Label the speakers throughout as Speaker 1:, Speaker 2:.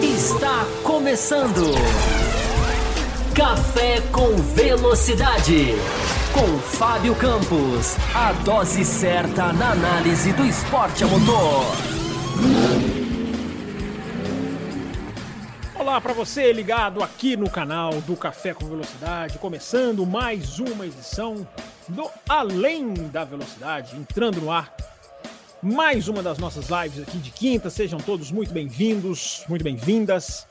Speaker 1: Está começando. Café com Velocidade. Com Fábio Campos. A dose certa na análise do esporte a motor.
Speaker 2: Olá para você ligado aqui no canal do Café com Velocidade, começando mais uma edição do Além da Velocidade, entrando no ar mais uma das nossas lives aqui de quinta. Sejam todos muito bem-vindos, muito bem-vindas.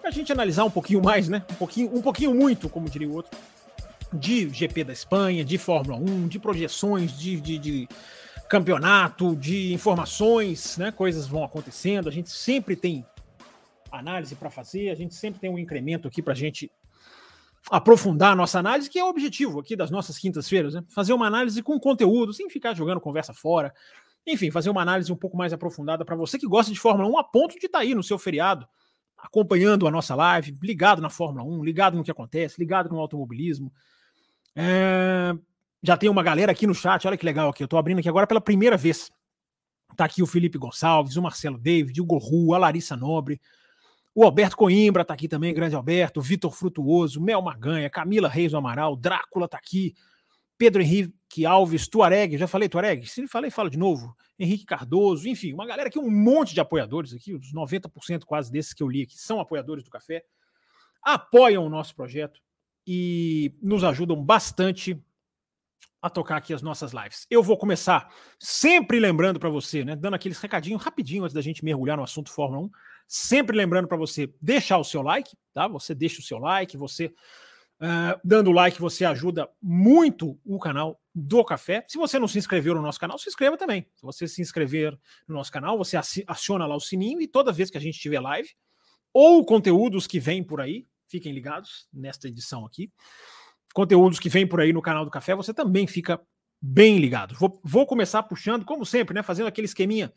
Speaker 2: Para a gente analisar um pouquinho mais, né? Um pouquinho, um pouquinho muito, como diria o outro, de GP da Espanha, de Fórmula 1, de projeções, de, de, de campeonato, de informações, né? Coisas vão acontecendo. A gente sempre tem análise para fazer, a gente sempre tem um incremento aqui para a gente aprofundar a nossa análise, que é o objetivo aqui das nossas quintas-feiras, né? Fazer uma análise com conteúdo, sem ficar jogando conversa fora. Enfim, fazer uma análise um pouco mais aprofundada para você que gosta de Fórmula 1 a ponto de estar tá aí no seu feriado, acompanhando a nossa live, ligado na Fórmula 1, ligado no que acontece, ligado no automobilismo. É... Já tem uma galera aqui no chat, olha que legal aqui, eu estou abrindo aqui agora pela primeira vez. Tá aqui o Felipe Gonçalves, o Marcelo David, o Gorru, a Larissa Nobre, o Alberto Coimbra tá aqui também, grande Alberto, Vitor Frutuoso, Mel Maganha, Camila Reis do Amaral, Drácula tá aqui, Pedro Henrique Alves, Tuareg, já falei Tuareg? Se falei, falo de novo. Henrique Cardoso, enfim, uma galera aqui, um monte de apoiadores aqui, os 90% quase desses que eu li aqui são apoiadores do café, apoiam o nosso projeto e nos ajudam bastante a tocar aqui as nossas lives. Eu vou começar sempre lembrando para você, né, dando aqueles recadinhos rapidinho antes da gente mergulhar no assunto Fórmula 1, sempre lembrando para você deixar o seu like, tá? Você deixa o seu like, você Uh, dando like, você ajuda muito o canal do Café. Se você não se inscreveu no nosso canal, se inscreva também. Se você se inscrever no nosso canal, você aciona lá o sininho e toda vez que a gente tiver live ou conteúdos que vêm por aí, fiquem ligados nesta edição aqui. Conteúdos que vêm por aí no canal do Café, você também fica bem ligado. Vou, vou começar puxando, como sempre, né? Fazendo aquele esqueminha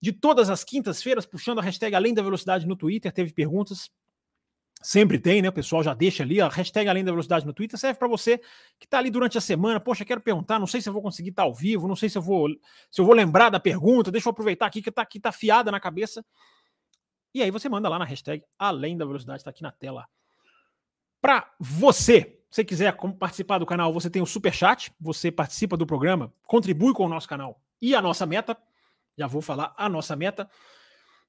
Speaker 2: de todas as quintas-feiras, puxando a hashtag Além da Velocidade no Twitter. Teve perguntas, Sempre tem, né? O pessoal já deixa ali a hashtag Além da Velocidade no Twitter. Serve para você que está ali durante a semana. Poxa, quero perguntar, não sei se eu vou conseguir estar tá ao vivo, não sei se eu vou se eu vou lembrar da pergunta. Deixa eu aproveitar aqui que está aqui tá fiada na cabeça. E aí você manda lá na hashtag Além da Velocidade, está aqui na tela. Para você, se você quiser participar do canal, você tem o super chat, você participa do programa, contribui com o nosso canal e a nossa meta. Já vou falar a nossa meta.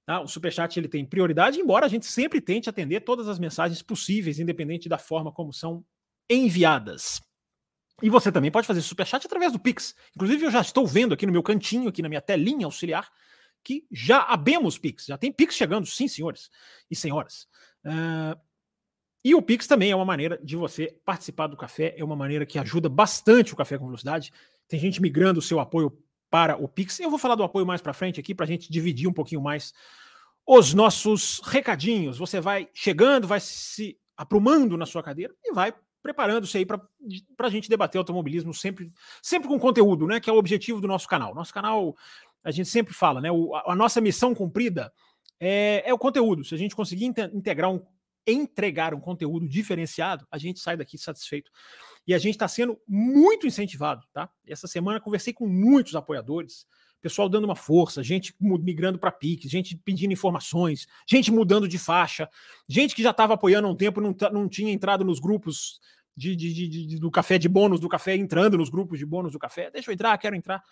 Speaker 2: Tá? O Superchat ele tem prioridade, embora a gente sempre tente atender todas as mensagens possíveis, independente da forma como são enviadas. E você também pode fazer Superchat através do Pix. Inclusive, eu já estou vendo aqui no meu cantinho, aqui na minha telinha auxiliar, que já abemos Pix. Já tem Pix chegando, sim, senhores e senhoras. Uh, e o Pix também é uma maneira de você participar do café, é uma maneira que ajuda bastante o Café com Velocidade. Tem gente migrando o seu apoio para o Pix. Eu vou falar do apoio mais para frente aqui para a gente dividir um pouquinho mais os nossos recadinhos. Você vai chegando, vai se aprumando na sua cadeira e vai preparando-se aí para a gente debater automobilismo sempre, sempre com conteúdo, né? Que é o objetivo do nosso canal. Nosso canal, a gente sempre fala, né? O, a, a nossa missão cumprida é, é, o conteúdo. Se a gente conseguir integrar um, entregar um conteúdo diferenciado, a gente sai daqui satisfeito. E a gente está sendo muito incentivado, tá? Essa semana conversei com muitos apoiadores, pessoal dando uma força, gente migrando para Pix, gente pedindo informações, gente mudando de faixa, gente que já estava apoiando há um tempo não, tá, não tinha entrado nos grupos de, de, de, de, do café de bônus do café, entrando nos grupos de bônus do café. Deixa eu entrar, quero entrar.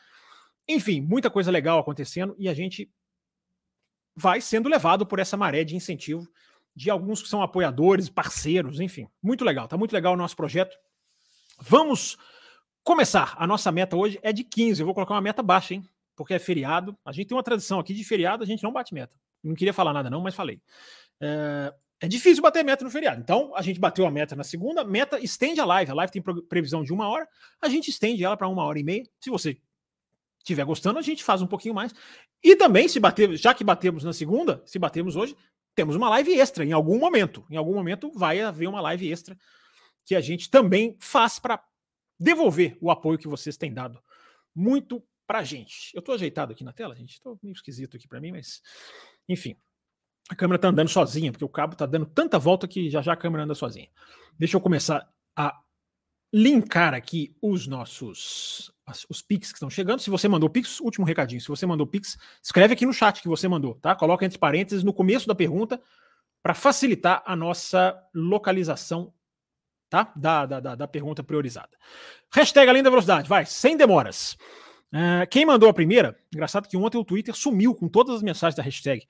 Speaker 2: Enfim, muita coisa legal acontecendo e a gente vai sendo levado por essa maré de incentivo de alguns que são apoiadores, parceiros, enfim. Muito legal, tá muito legal o nosso projeto. Vamos começar. A nossa meta hoje é de 15. Eu vou colocar uma meta baixa, hein? Porque é feriado. A gente tem uma tradição aqui de feriado, a gente não bate meta. Não queria falar nada, não, mas falei. É, é difícil bater meta no feriado. Então, a gente bateu a meta na segunda. Meta estende a live. A live tem previsão de uma hora. A gente estende ela para uma hora e meia. Se você estiver gostando, a gente faz um pouquinho mais. E também, se bater, já que batemos na segunda, se batemos hoje, temos uma live extra em algum momento. Em algum momento vai haver uma live extra que a gente também faz para devolver o apoio que vocês têm dado muito para a gente. Eu estou ajeitado aqui na tela, gente. Estou meio esquisito aqui para mim, mas enfim. A câmera está andando sozinha, porque o cabo está dando tanta volta que já já a câmera anda sozinha. Deixa eu começar a linkar aqui os nossos os Pix que estão chegando. Se você mandou Pix, último recadinho. Se você mandou Pix, escreve aqui no chat que você mandou, tá? Coloca entre parênteses no começo da pergunta para facilitar a nossa localização, tá? Da, da, da, da, pergunta priorizada. Hashtag além da velocidade, vai, sem demoras. Uh, quem mandou a primeira, engraçado que ontem o Twitter sumiu com todas as mensagens da hashtag.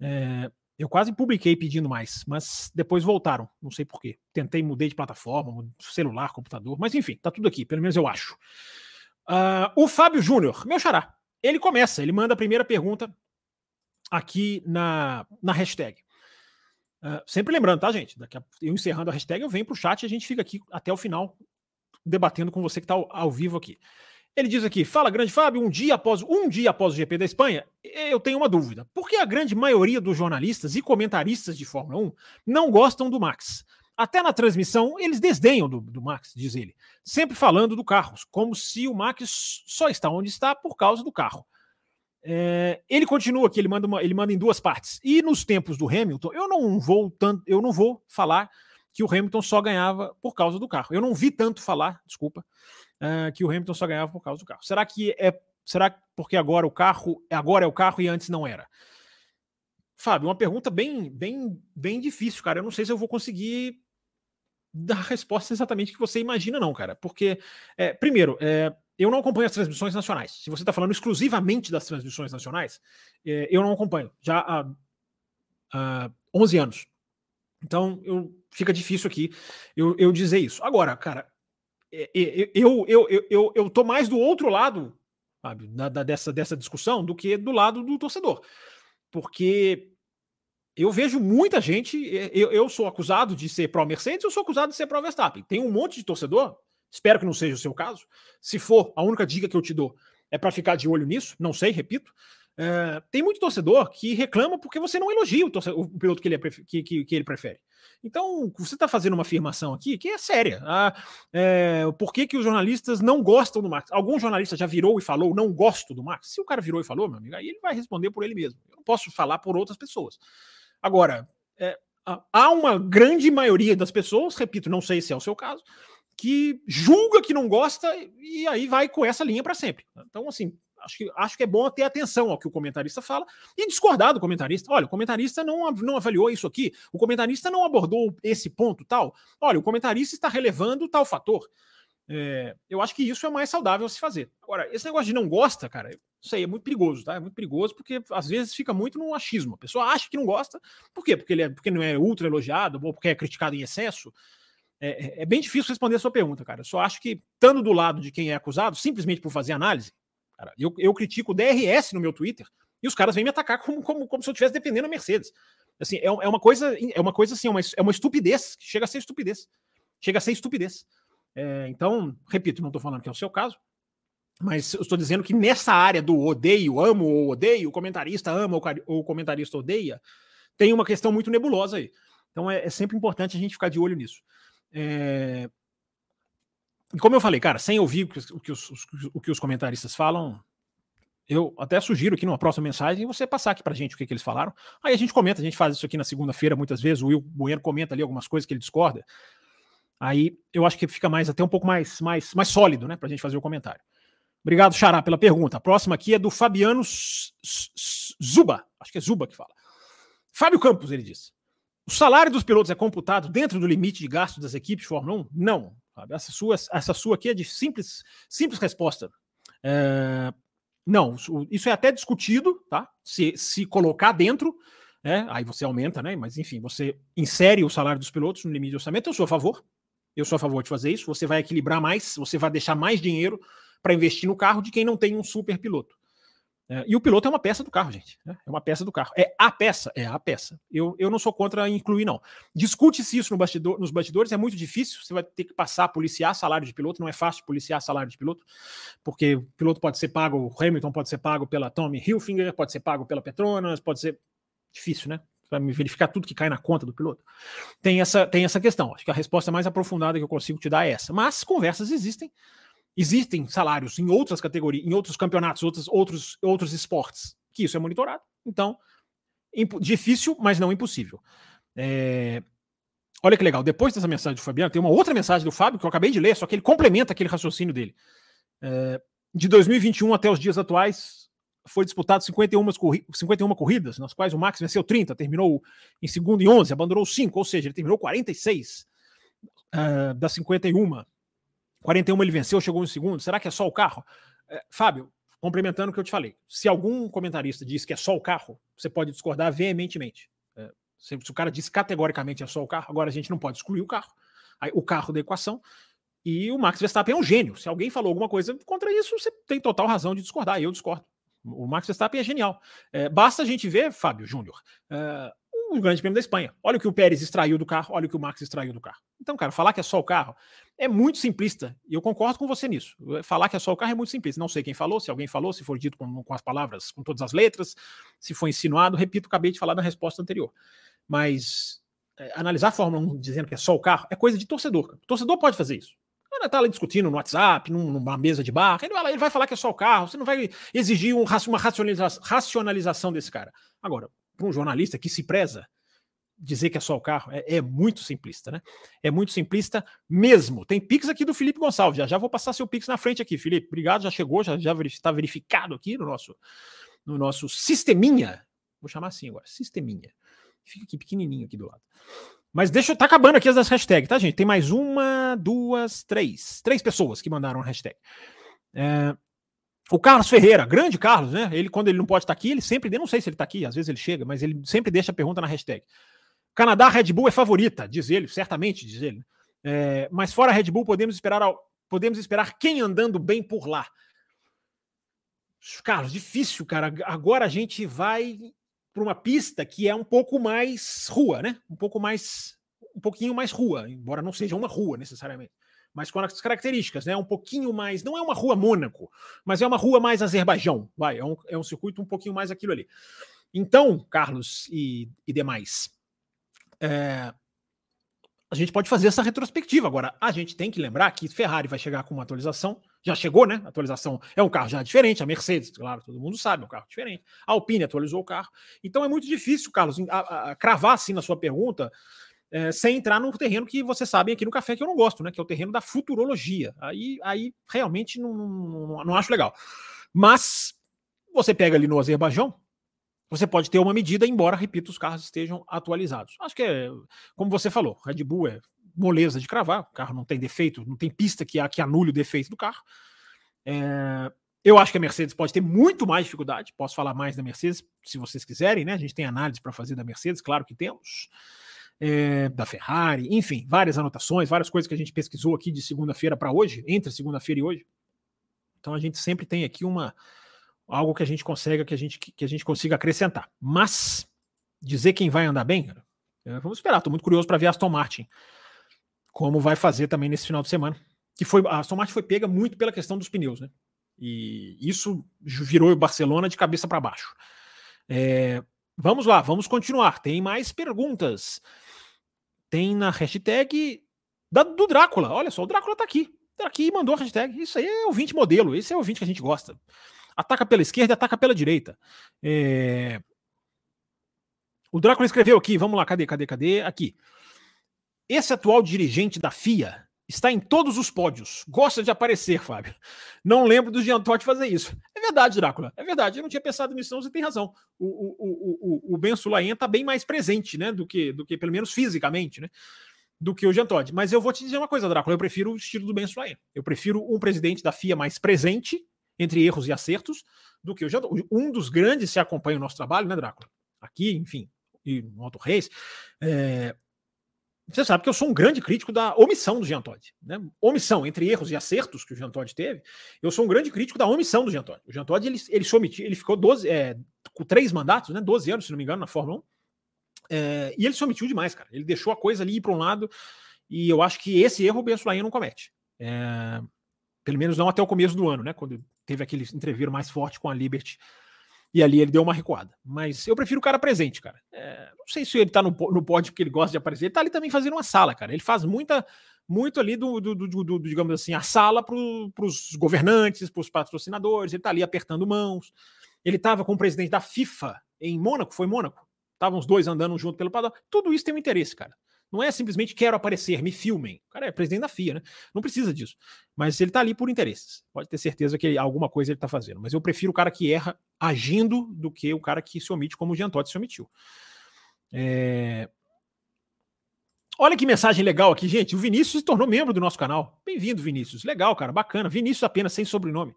Speaker 2: Uh, eu quase publiquei pedindo mais, mas depois voltaram. Não sei porquê. Tentei, mudei de plataforma, celular, computador, mas enfim, tá tudo aqui, pelo menos eu acho. Uh, o Fábio Júnior, meu xará, ele começa, ele manda a primeira pergunta aqui na, na hashtag. Sempre lembrando, tá, gente? Daqui a, eu encerrando a hashtag, eu venho pro chat e a gente fica aqui até o final debatendo com você que está ao, ao vivo aqui. Ele diz aqui: fala, grande Fábio, um dia após um dia após o GP da Espanha, eu tenho uma dúvida. Por que a grande maioria dos jornalistas e comentaristas de Fórmula 1 não gostam do Max? Até na transmissão, eles desdenham do, do Max, diz ele. Sempre falando do carro, como se o Max só está onde está por causa do carro. É, ele continua aqui, ele manda, uma, ele manda em duas partes. E nos tempos do Hamilton, eu não vou tanto, eu não vou falar que o Hamilton só ganhava por causa do carro. Eu não vi tanto falar, desculpa, uh, que o Hamilton só ganhava por causa do carro. Será que é será porque agora o carro agora é o carro e antes não era? Fábio, uma pergunta bem bem bem difícil, cara. Eu não sei se eu vou conseguir dar a resposta exatamente que você imagina, não, cara. Porque é, primeiro, é, eu não acompanho as transmissões nacionais. Se você está falando exclusivamente das transmissões nacionais, é, eu não acompanho já há, há 11 anos. Então, eu, fica difícil aqui eu, eu dizer isso. Agora, cara, é, é, eu, eu, eu, eu, eu tô mais do outro lado, sabe, da, da, dessa, dessa discussão do que do lado do torcedor. Porque eu vejo muita gente. É, eu, eu sou acusado de ser pró-Mercedes, eu sou acusado de ser pró-Verstappen. Tem um monte de torcedor, espero que não seja o seu caso. Se for, a única dica que eu te dou é para ficar de olho nisso. Não sei, repito. É, tem muito torcedor que reclama porque você não elogia o, o piloto que ele, é, que, que, que ele prefere. Então, você está fazendo uma afirmação aqui que é séria. Ah, é, por que, que os jornalistas não gostam do Max? Algum jornalista já virou e falou, não gosto do Max? Se o cara virou e falou, meu amigo, aí ele vai responder por ele mesmo. Eu não posso falar por outras pessoas. Agora, é, há uma grande maioria das pessoas, repito, não sei se é o seu caso, que julga que não gosta e aí vai com essa linha para sempre. Então, assim, acho que, acho que é bom ter atenção ao que o comentarista fala e discordar do comentarista. Olha, o comentarista não, não avaliou isso aqui, o comentarista não abordou esse ponto tal. Olha, o comentarista está relevando tal fator. É, eu acho que isso é mais saudável se fazer. Agora, esse negócio de não gosta, cara, isso aí é muito perigoso, tá? É muito perigoso porque às vezes fica muito no achismo. A pessoa acha que não gosta, por quê? Porque ele é, porque não é ultra elogiado ou porque é criticado em excesso. É, é, é bem difícil responder a sua pergunta, cara. Eu só acho que, estando do lado de quem é acusado, simplesmente por fazer análise, Cara, eu, eu critico o DRS no meu Twitter e os caras vêm me atacar como, como, como se eu estivesse defendendo a Mercedes. Assim, é, é uma coisa, é uma coisa assim, é uma, é uma estupidez, que chega a ser estupidez. Chega a ser estupidez. É, então, repito, não estou falando que é o seu caso, mas eu estou dizendo que nessa área do odeio, amo ou odeio, o comentarista ama ou o comentarista odeia, tem uma questão muito nebulosa aí. Então é, é sempre importante a gente ficar de olho nisso. É, como eu falei, cara, sem ouvir o que os, o que os comentaristas falam, eu até sugiro aqui numa próxima mensagem você passar aqui pra gente o que, que eles falaram. Aí a gente comenta, a gente faz isso aqui na segunda-feira muitas vezes, o Will Bueno comenta ali algumas coisas que ele discorda. Aí eu acho que fica mais até um pouco mais, mais, mais sólido, né, pra gente fazer o comentário. Obrigado, Xará, pela pergunta. A próxima aqui é do Fabiano Zuba. Acho que é Zuba que fala. Fábio Campos, ele diz. O salário dos pilotos é computado dentro do limite de gasto das equipes de Fórmula 1? Não. Essa sua, essa sua aqui é de simples, simples resposta. É, não, isso é até discutido, tá? Se, se colocar dentro, né? aí você aumenta, né? Mas enfim, você insere o salário dos pilotos no limite de orçamento. Eu sou a favor. Eu sou a favor de fazer isso. Você vai equilibrar mais, você vai deixar mais dinheiro para investir no carro de quem não tem um super piloto. É, e o piloto é uma peça do carro, gente. Né? É uma peça do carro. É a peça, é a peça. Eu, eu não sou contra incluir, não. Discute-se isso no bastidor, nos bastidores, é muito difícil. Você vai ter que passar a policiar salário de piloto. Não é fácil policiar salário de piloto, porque o piloto pode ser pago, o Hamilton pode ser pago pela Tommy Hilfiger, pode ser pago pela Petronas, pode ser difícil, né? Vai me verificar tudo que cai na conta do piloto. Tem essa, tem essa questão. Acho que a resposta mais aprofundada que eu consigo te dar é essa. Mas conversas existem existem salários em outras categorias, em outros campeonatos, outros, outros, outros esportes, que isso é monitorado. Então, difícil, mas não impossível. É... Olha que legal. Depois dessa mensagem do Fabiano, tem uma outra mensagem do Fábio que eu acabei de ler, só que ele complementa aquele raciocínio dele. É, de 2021 até os dias atuais, foi disputado 51, 51 corridas, nas quais o Max venceu 30, terminou em segundo e 11, abandonou 5, ou seja, ele terminou 46 uh, das 51. 41 ele venceu, chegou em segundo. Será que é só o carro? Uh, Fábio, complementando o que eu te falei, se algum comentarista diz que é só o carro, você pode discordar veementemente. Uh, se, o cara diz categoricamente é só o carro, agora a gente não pode excluir o carro, o carro da equação. E o Max Verstappen é um gênio. Se alguém falou alguma coisa contra isso, você tem total razão de discordar. Eu discordo. O Max Verstappen é genial. É, basta a gente ver, Fábio Júnior, é, um grande prêmio da Espanha. Olha o que o Pérez extraiu do carro, olha o que o Max extraiu do carro. Então, cara, falar que é só o carro é muito simplista. E eu concordo com você nisso. Falar que é só o carro é muito simplista. Não sei quem falou, se alguém falou, se for dito com, com as palavras, com todas as letras, se foi insinuado. Repito, acabei de falar na resposta anterior. Mas é, analisar a Fórmula 1 dizendo que é só o carro é coisa de torcedor. O torcedor pode fazer isso cara tá lá discutindo no WhatsApp, numa mesa de bar, ele vai, ele vai falar que é só o carro, você não vai exigir um, uma racionalização, racionalização desse cara. Agora, para um jornalista que se preza, dizer que é só o carro é, é, muito simplista, né? É muito simplista mesmo. Tem Pix aqui do Felipe Gonçalves, já, já vou passar seu Pix na frente aqui, Felipe. Obrigado, já chegou, já está verificado aqui no nosso, no nosso sisteminha. Vou chamar assim agora, sisteminha. Fica aqui pequenininho aqui do lado. Mas deixa eu. Tá acabando aqui as hashtags, tá, gente? Tem mais uma, duas, três. Três pessoas que mandaram a hashtag. É, o Carlos Ferreira, grande Carlos, né? Ele, quando ele não pode estar aqui, ele sempre. Eu não sei se ele está aqui, às vezes ele chega, mas ele sempre deixa a pergunta na hashtag. Canadá, Red Bull é favorita, diz ele, certamente, diz ele. É, mas fora Red Bull, podemos esperar, podemos esperar quem andando bem por lá. Carlos, difícil, cara. Agora a gente vai para uma pista que é um pouco mais rua, né? Um pouco mais, um pouquinho mais rua, embora não seja uma rua necessariamente, mas com as características, né? Um pouquinho mais, não é uma rua Mônaco, mas é uma rua mais Azerbaijão, vai, é um, é um circuito um pouquinho mais aquilo ali. Então, Carlos e, e demais, é, a gente pode fazer essa retrospectiva. Agora, a gente tem que lembrar que Ferrari vai chegar com uma atualização já chegou, né? A atualização é um carro já diferente. A Mercedes, claro, todo mundo sabe, é um carro diferente. A Alpine atualizou o carro. Então é muito difícil, Carlos, a, a, a cravar assim na sua pergunta. É, sem entrar num terreno que você sabe aqui no café que eu não gosto, né? Que é o terreno da futurologia. Aí, aí realmente não, não, não acho legal. Mas você pega ali no Azerbaijão, você pode ter uma medida, embora, repito, os carros estejam atualizados. Acho que é, como você falou, Red Bull é moleza de cravar, o carro não tem defeito, não tem pista que, que anule o defeito do carro. É, eu acho que a Mercedes pode ter muito mais dificuldade. Posso falar mais da Mercedes, se vocês quiserem, né? A gente tem análise para fazer da Mercedes, claro que temos. É, da Ferrari, enfim, várias anotações, várias coisas que a gente pesquisou aqui de segunda-feira para hoje, entre segunda-feira e hoje. Então a gente sempre tem aqui uma algo que a gente consegue, que a gente, que a gente consiga acrescentar. Mas dizer quem vai andar bem, é, vamos esperar. Estou muito curioso para ver Aston Martin como vai fazer também nesse final de semana. Que foi a Aston Martin foi pega muito pela questão dos pneus, né? E isso virou o Barcelona de cabeça para baixo. É, vamos lá, vamos continuar. Tem mais perguntas. Tem na hashtag da, do Drácula. Olha só, o Drácula tá aqui. Tá aqui e mandou a hashtag. Isso aí é ouvinte modelo. Esse é o ouvinte que a gente gosta. Ataca pela esquerda e ataca pela direita. É... O Drácula escreveu aqui. Vamos lá, cadê, cadê, cadê? Aqui. Esse atual dirigente da FIA está em todos os pódios. Gosta de aparecer, Fábio. Não lembro do Jean Todt fazer isso. Verdade, Drácula. É verdade. Eu não tinha pensado nisso, não. Você tem razão. O, o, o, o, Ben Sulayen está bem mais presente, né? Do que, do que, pelo menos fisicamente, né? Do que o Jean Todt. Mas eu vou te dizer uma coisa, Drácula. Eu prefiro o estilo do Ben Sulayen. Eu prefiro um presidente da FIA mais presente, entre erros e acertos, do que o Jean Todt. Um dos grandes se acompanha o nosso trabalho, né, Drácula? Aqui, enfim, e no Auto Reis. É, você sabe que eu sou um grande crítico da omissão do Jean Todt. Né? Omissão, entre erros e acertos que o Jean Todt teve, eu sou um grande crítico da omissão do Jean Todt. O Jean Todt, ele, ele, ele ficou 12, é, com três mandatos, né? 12 anos, se não me engano, na Fórmula 1. É, e ele se omitiu demais, cara. Ele deixou a coisa ali ir para um lado, e eu acho que esse erro o Ben Sulaim não comete. É, pelo menos não até o começo do ano, né? Quando teve aquele entreviro mais forte com a Liberty e ali ele deu uma recuada. Mas eu prefiro o cara presente, cara. É, não sei se ele tá no, no pódio porque ele gosta de aparecer. Ele tá ali também fazendo uma sala, cara. Ele faz muita, muito ali do, do, do, do digamos assim, a sala para os governantes, para os patrocinadores. Ele tá ali apertando mãos. Ele tava com o presidente da FIFA em Mônaco, foi Mônaco. Estavam os dois andando junto pelo padrão. Tudo isso tem um interesse, cara. Não é simplesmente quero aparecer, me filmem. O cara é presidente da FIA, né? Não precisa disso. Mas ele tá ali por interesses. Pode ter certeza que ele, alguma coisa ele tá fazendo. Mas eu prefiro o cara que erra agindo do que o cara que se omite como o Jean Todt se omitiu. É... Olha que mensagem legal aqui, gente. O Vinícius se tornou membro do nosso canal. Bem-vindo, Vinícius. Legal, cara, bacana. Vinícius apenas, sem sobrenome.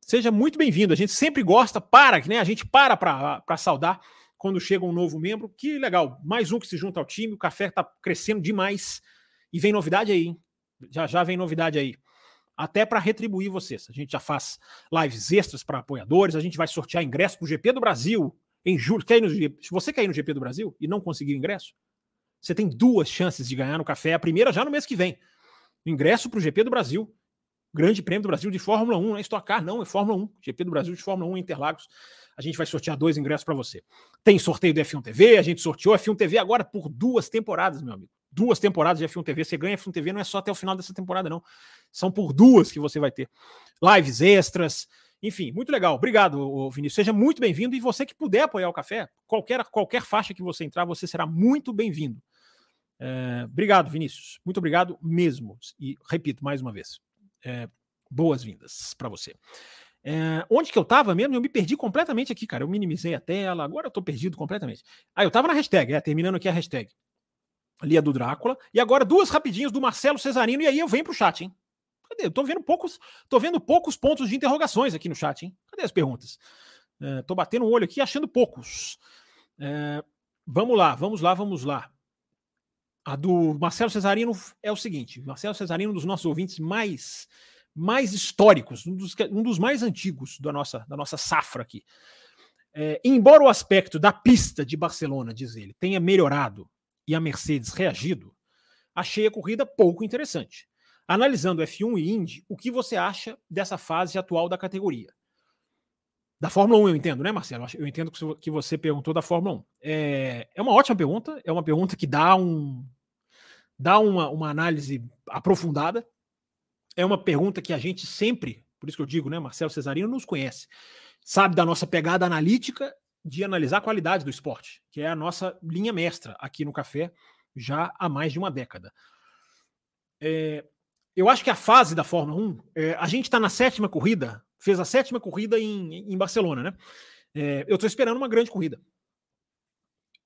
Speaker 2: Seja muito bem-vindo. A gente sempre gosta, para, né? A gente para para saudar quando chega um novo membro. Que legal, mais um que se junta ao time. O café está crescendo demais. E vem novidade aí, hein? Já já vem novidade aí. Até para retribuir vocês. A gente já faz lives extras para apoiadores. A gente vai sortear ingresso para o GP do Brasil em julho. Quer no, se você quer ir no GP do Brasil e não conseguir ingresso, você tem duas chances de ganhar no café. A primeira já no mês que vem. Ingresso para o GP do Brasil. Grande Prêmio do Brasil de Fórmula 1, não é Stock Car, não, é Fórmula 1. GP do Brasil de Fórmula 1 em Interlagos. A gente vai sortear dois ingressos para você. Tem sorteio do F1 TV, a gente sorteou F1 TV agora por duas temporadas, meu amigo. Duas temporadas de F1 TV. Você ganha F1 TV não é só até o final dessa temporada, não. São por duas que você vai ter. Lives extras, enfim, muito legal. Obrigado, Vinícius. Seja muito bem-vindo. E você que puder apoiar o café, qualquer, qualquer faixa que você entrar, você será muito bem-vindo. É, obrigado, Vinícius. Muito obrigado mesmo. E repito mais uma vez. É, Boas-vindas para você. É, onde que eu tava mesmo? Eu me perdi completamente aqui, cara. Eu minimizei a tela, agora eu tô perdido completamente. Ah, eu tava na hashtag, é, terminando aqui a hashtag. Ali a do Drácula. E agora duas rapidinhas do Marcelo Cesarino, e aí eu venho pro chat, hein? Cadê? Eu tô vendo poucos, tô vendo poucos pontos de interrogações aqui no chat, hein? Cadê as perguntas? É, tô batendo o um olho aqui achando poucos. É, vamos lá, vamos lá, vamos lá. A do Marcelo Cesarino é o seguinte: Marcelo Cesarino, um dos nossos ouvintes mais mais históricos, um dos, um dos mais antigos da nossa, da nossa safra aqui. É, embora o aspecto da pista de Barcelona, diz ele, tenha melhorado e a Mercedes reagido, achei a corrida pouco interessante. Analisando F1 e Indy, o que você acha dessa fase atual da categoria? Da Fórmula 1, eu entendo, né, Marcelo? Eu entendo que você perguntou da Fórmula 1. É, é uma ótima pergunta, é uma pergunta que dá, um, dá uma, uma análise aprofundada é uma pergunta que a gente sempre, por isso que eu digo, né, Marcelo Cesarino nos conhece, sabe da nossa pegada analítica de analisar a qualidade do esporte, que é a nossa linha mestra aqui no Café já há mais de uma década. É, eu acho que a fase da Fórmula 1, é, a gente está na sétima corrida, fez a sétima corrida em, em Barcelona, né? É, eu estou esperando uma grande corrida.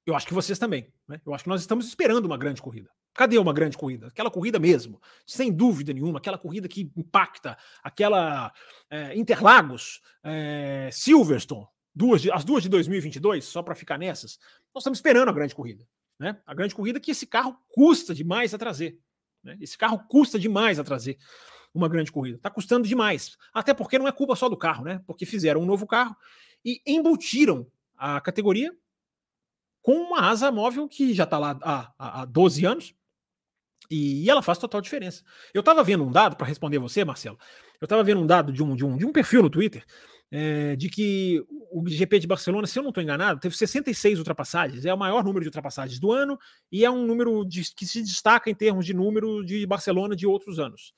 Speaker 2: Eu acho que vocês também. Né? Eu acho que nós estamos esperando uma grande corrida. Cadê uma grande corrida? Aquela corrida mesmo, sem dúvida nenhuma, aquela corrida que impacta, aquela é, Interlagos, é, Silverstone, duas de, as duas de 2022, só para ficar nessas. Nós estamos esperando a grande corrida. Né? A grande corrida que esse carro custa demais a trazer. Né? Esse carro custa demais a trazer uma grande corrida. Está custando demais. Até porque não é culpa só do carro, né? Porque fizeram um novo carro e embutiram a categoria com uma asa móvel que já está lá há, há 12 anos, e, ela faz total diferença. Eu estava vendo um dado, para responder você, Marcelo, eu estava vendo um dado de um, de, um, de um perfil no Twitter, é, de que o GP de Barcelona, se eu não estou enganado, teve 66 ultrapassagens, é o maior número de ultrapassagens do ano e é um número de, que se destaca em termos de número de Barcelona de outros anos.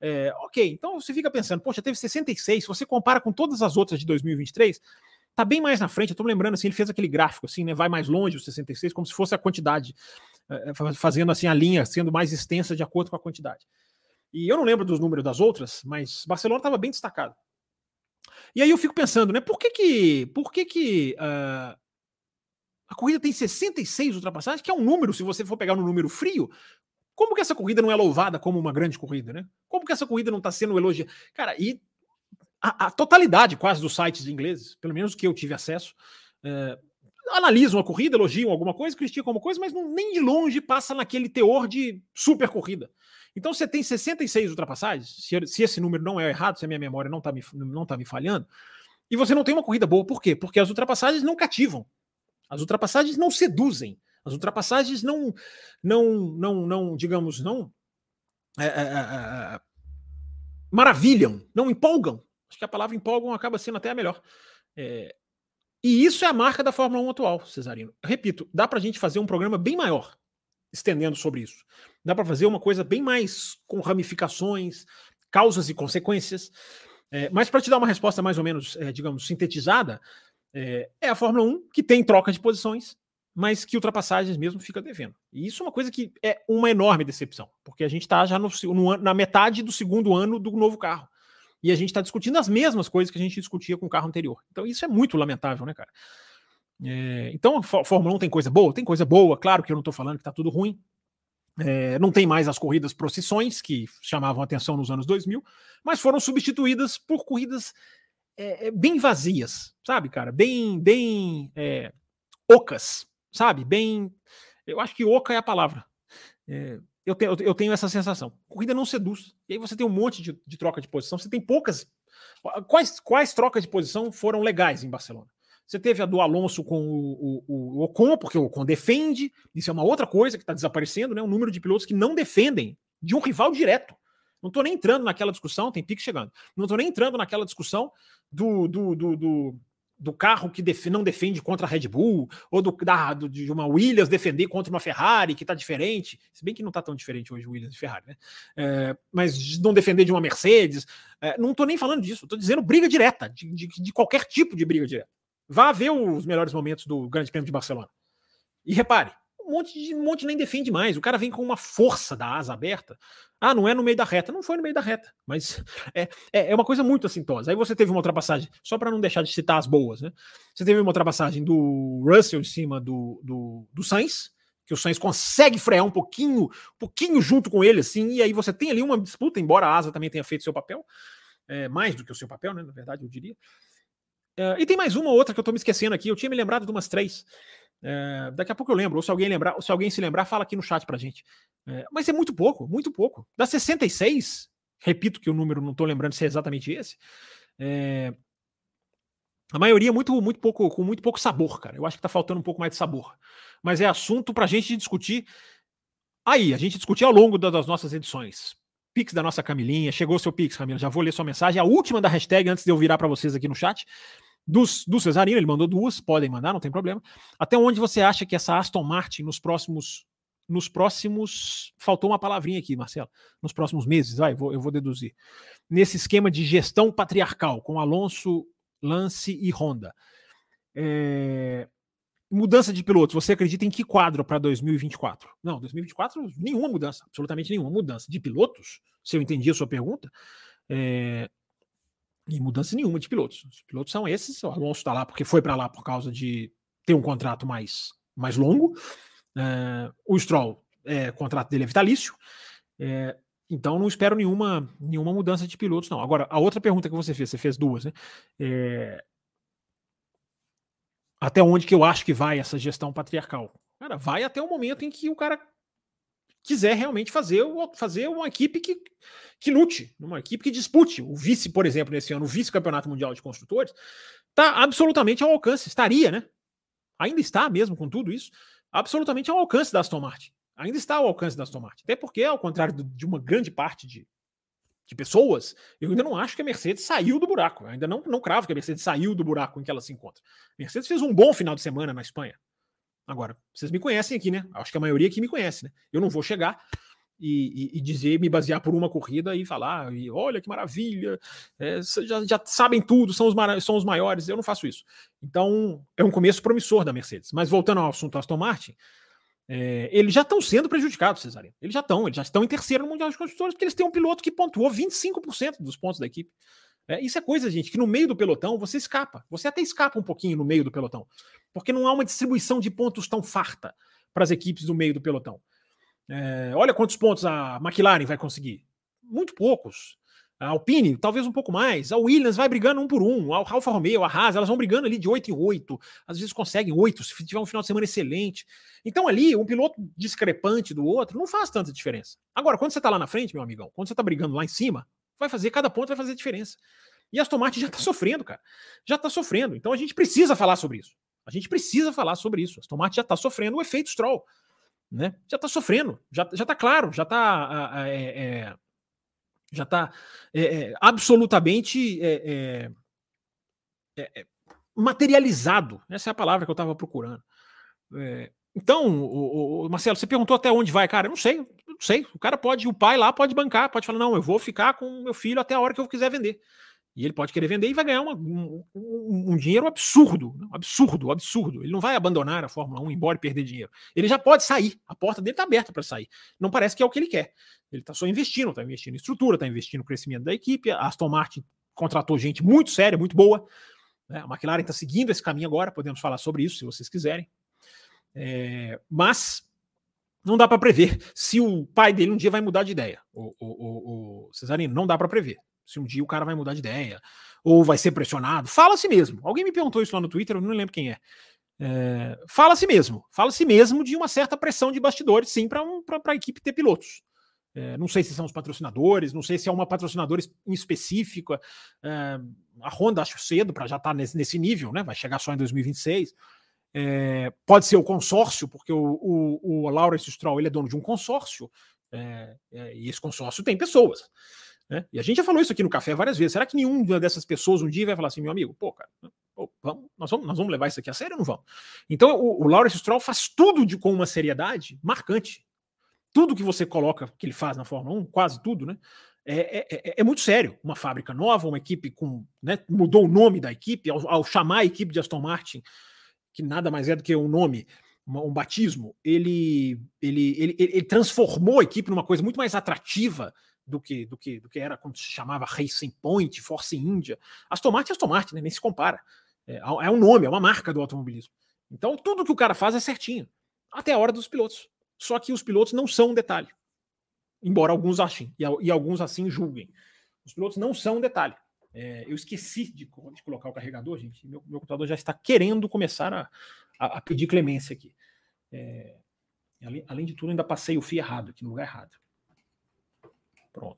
Speaker 2: É, ok, então você fica pensando, poxa, teve 66, se você compara com todas as outras de 2023, tá bem mais na frente. Eu me lembrando assim, ele fez aquele gráfico assim, né? Vai mais longe o 66, como se fosse a quantidade fazendo assim a linha sendo mais extensa de acordo com a quantidade. E eu não lembro dos números das outras, mas Barcelona estava bem destacado. E aí eu fico pensando, né? Por que que, por que, que uh, a corrida tem 66 ultrapassagens, que é um número, se você for pegar no número frio, como que essa corrida não é louvada como uma grande corrida, né? Como que essa corrida não está sendo elogiada? Cara, e a, a, totalidade quase dos sites ingleses, pelo menos que eu tive acesso, é, analisam a corrida, elogiam alguma coisa, criticam alguma coisa, mas não, nem de longe passa naquele teor de super corrida. Então você tem 66 ultrapassagens, se, se esse número não é errado, se a minha memória não está me, não tá me falhando, e você não tem uma corrida boa. Por quê? Porque as ultrapassagens não cativam. As ultrapassagens não seduzem. As ultrapassagens não, não, não, não digamos, não é, é, é, é maravilham, não empolgam. Acho que a palavra empolgam acaba sendo até a melhor. É, e isso é a marca da Fórmula 1 atual, Cesarino. Repito, dá para a gente fazer um programa bem maior, estendendo sobre isso. Dá para fazer uma coisa bem mais com ramificações, causas e consequências. É, mas para te dar uma resposta mais ou menos, é, digamos, sintetizada, é, é, a Fórmula 1 que tem troca de posições, mas que ultrapassagens mesmo fica devendo. E isso é uma coisa que é uma enorme decepção, porque a gente está já no, no, na metade do segundo ano do novo carro. E a gente está discutindo as mesmas coisas que a gente discutia com o carro anterior. Então isso é muito lamentável, né, cara? É, então a Fórmula 1 tem coisa boa? Tem coisa boa, claro que eu não estou falando que está tudo ruim. É, não tem mais as corridas procissões, que chamavam atenção nos anos 2000, mas foram substituídas por corridas é, é, bem vazias, sabe, cara? Bem, bem é, ocas, sabe? Bem. Eu acho que oca é a palavra. É, eu, tenho, eu tenho essa sensação. corrida não seduz. E aí você tem um monte de, de troca de posição, você tem poucas. Quais, quais trocas de posição foram legais em Barcelona? Você teve a do Alonso com o, o, o, Ocon, porque o Ocon defende. Isso é uma outra coisa que está desaparecendo, né? Um número de pilotos que não defendem de um rival direto. Não estou nem entrando naquela discussão, tem pique chegando. Não estou nem entrando naquela discussão do, do, do, do, do carro que def não defende contra a Red Bull, ou do, da, do, de uma Williams defender contra uma Ferrari, que está diferente. Se bem que não está tão diferente hoje Williams e Ferrari, né? É, mas não defender de uma Mercedes. É, não estou nem falando disso, estou dizendo briga direta, de, de, de qualquer tipo de briga direta. Vá ver os melhores momentos do Grande Prêmio de Barcelona. E repare, um monte, de, um monte nem defende mais. O cara vem com uma força da asa aberta. Ah, não é no meio da reta. Não foi no meio da reta. Mas é, é, é uma coisa muito assintosa. Aí você teve uma ultrapassagem, só para não deixar de citar as boas, né? Você teve uma ultrapassagem do Russell em cima do, do, do Sainz, que o Sainz consegue frear um pouquinho, um pouquinho junto com ele, assim, e aí você tem ali uma disputa, embora a asa também tenha feito seu papel, é, mais do que o seu papel, né? Na verdade, eu diria. Uh, e tem mais uma ou outra que eu tô me esquecendo aqui. Eu tinha me lembrado de umas três. Uh, daqui a pouco eu lembro. Ou se alguém lembrar, ou se alguém se lembrar, fala aqui no chat pra gente. Uh, mas é muito pouco, muito pouco. Das 66, repito que o número não tô lembrando se é exatamente esse. a maioria muito, muito pouco, com muito pouco sabor, cara. Eu acho que tá faltando um pouco mais de sabor. Mas é assunto pra gente discutir. Aí, a gente discutir ao longo das nossas edições. Pix da nossa Camilinha. Chegou o seu Pix, Camila. Já vou ler sua mensagem. A última da hashtag, antes de eu virar para vocês aqui no chat dos, do Cesarino, ele mandou duas, podem mandar, não tem problema. Até onde você acha que essa Aston Martin nos próximos. Nos próximos. Faltou uma palavrinha aqui, Marcelo. Nos próximos meses, vai, eu vou, eu vou deduzir. Nesse esquema de gestão patriarcal, com Alonso, Lance e Honda. É, mudança de pilotos, você acredita em que quadro para 2024? Não, 2024, nenhuma mudança, absolutamente nenhuma mudança. De pilotos, se eu entendi a sua pergunta, é, e mudança nenhuma de pilotos. Os pilotos são esses. O Alonso está lá porque foi para lá por causa de ter um contrato mais, mais longo. É, o Stroll, é, o contrato dele é vitalício. É, então não espero nenhuma, nenhuma mudança de pilotos, não. Agora, a outra pergunta que você fez, você fez duas, né? É, até onde que eu acho que vai essa gestão patriarcal? Cara, vai até o momento em que o cara quiser realmente fazer, fazer uma equipe que, que lute, uma equipe que dispute. O vice, por exemplo, nesse ano, o vice-campeonato mundial de construtores, está absolutamente ao alcance, estaria, né? Ainda está mesmo com tudo isso, absolutamente ao alcance da Aston Martin. Ainda está ao alcance da Aston Martin. Até porque, ao contrário de uma grande parte de, de pessoas, eu ainda não acho que a Mercedes saiu do buraco. Eu ainda não, não cravo que a Mercedes saiu do buraco em que ela se encontra. A Mercedes fez um bom final de semana na Espanha. Agora, vocês me conhecem aqui, né? Acho que a maioria aqui me conhece, né? Eu não vou chegar e, e, e dizer, me basear por uma corrida e falar, e olha que maravilha, é, já, já, sabem tudo, são os, são os maiores. Eu não faço isso. Então, é um começo promissor da Mercedes. Mas voltando ao assunto Aston Martin, é, eles já estão sendo prejudicados, Cesarino. Eles já estão, eles já estão em terceiro no Mundial de Construtores, porque eles têm um piloto que pontuou 25% dos pontos da equipe. É, isso é coisa, gente, que no meio do pelotão você escapa. Você até escapa um pouquinho no meio do pelotão. Porque não há uma distribuição de pontos tão farta para as equipes do meio do pelotão. É, olha quantos pontos a McLaren vai conseguir. Muito poucos. A Alpine, talvez um pouco mais. A Williams vai brigando um por um. A Alfa Romeo, a Haas, elas vão brigando ali de 8 em 8. Às vezes conseguem 8, se tiver um final de semana excelente. Então, ali, um piloto discrepante do outro não faz tanta diferença. Agora, quando você está lá na frente, meu amigão, quando você está brigando lá em cima, vai fazer, cada ponto vai fazer diferença. E Aston Martin já está sofrendo, cara. Já está sofrendo. Então a gente precisa falar sobre isso. A gente precisa falar sobre isso. Aston Martin já está sofrendo o efeito Stroll. Né? Já está sofrendo. Já, já tá claro. Já está. É, é, já está é, é, absolutamente é, é, materializado. Essa é a palavra que eu estava procurando. então, o, o, Marcelo, você perguntou até onde vai, cara. Eu não sei, não sei. O cara pode, o pai lá pode bancar, pode falar, não, eu vou ficar com meu filho até a hora que eu quiser vender. E ele pode querer vender e vai ganhar uma, um, um, dinheiro absurdo, né? absurdo, absurdo. Ele não vai abandonar a Fórmula 1 embora e perder dinheiro. Ele já pode sair, a porta dele está aberta para sair. Não parece que é o que ele quer. Ele está só investindo, está investindo em estrutura, está investindo no crescimento da equipe. A Aston Martin contratou gente muito séria, muito boa. Né? A McLaren está seguindo esse caminho agora, podemos falar sobre isso se vocês quiserem. É, mas não dá para prever se o pai dele um dia vai mudar de ideia. O, o, o, o Cesarino, não dá para prever se um dia o cara vai mudar de ideia ou vai ser pressionado. Fala-se mesmo. Alguém me perguntou isso lá no Twitter, eu não lembro quem é. é fala-se mesmo. Fala-se mesmo de uma certa pressão de bastidores, sim, para um, a equipe ter pilotos. É, não sei se são os patrocinadores, não sei se é uma patrocinadora em específico. É, a Honda acho cedo para já estar tá nesse, nesse nível, né? Vai chegar só em 2026. É, pode ser o consórcio, porque o, o, o Lawrence Stroll ele é dono de um consórcio, é, é, e esse consórcio tem pessoas. Né? E a gente já falou isso aqui no café várias vezes. Será que nenhuma dessas pessoas um dia vai falar assim, meu amigo, pô, cara, pô, vamos, nós, vamos, nós vamos levar isso aqui a sério ou não vamos? Então o, o Lawrence Stroll faz tudo de, com uma seriedade marcante. Tudo que você coloca que ele faz na Fórmula 1, quase tudo, né? É, é, é, é, muito sério. Uma fábrica nova, uma equipe com. Né, mudou o nome da equipe, ao, ao chamar a equipe de Aston Martin que nada mais é do que um nome, um batismo, ele, ele, ele, ele transformou a equipe numa coisa muito mais atrativa do que, do que, do que era quando se chamava Racing Point, Force India. Aston Martin é Aston Martin, né? nem se compara. É, é um nome, é uma marca do automobilismo. Então tudo que o cara faz é certinho, até a hora dos pilotos. Só que os pilotos não são um detalhe, embora alguns achem e, e alguns assim julguem. Os pilotos não são um detalhe. É, eu esqueci de, de, colocar o carregador, gente. Meu, meu, computador já está querendo começar a, a, a pedir clemência aqui. É, além, além, de tudo, ainda passei o fio errado aqui no lugar errado. Pronto.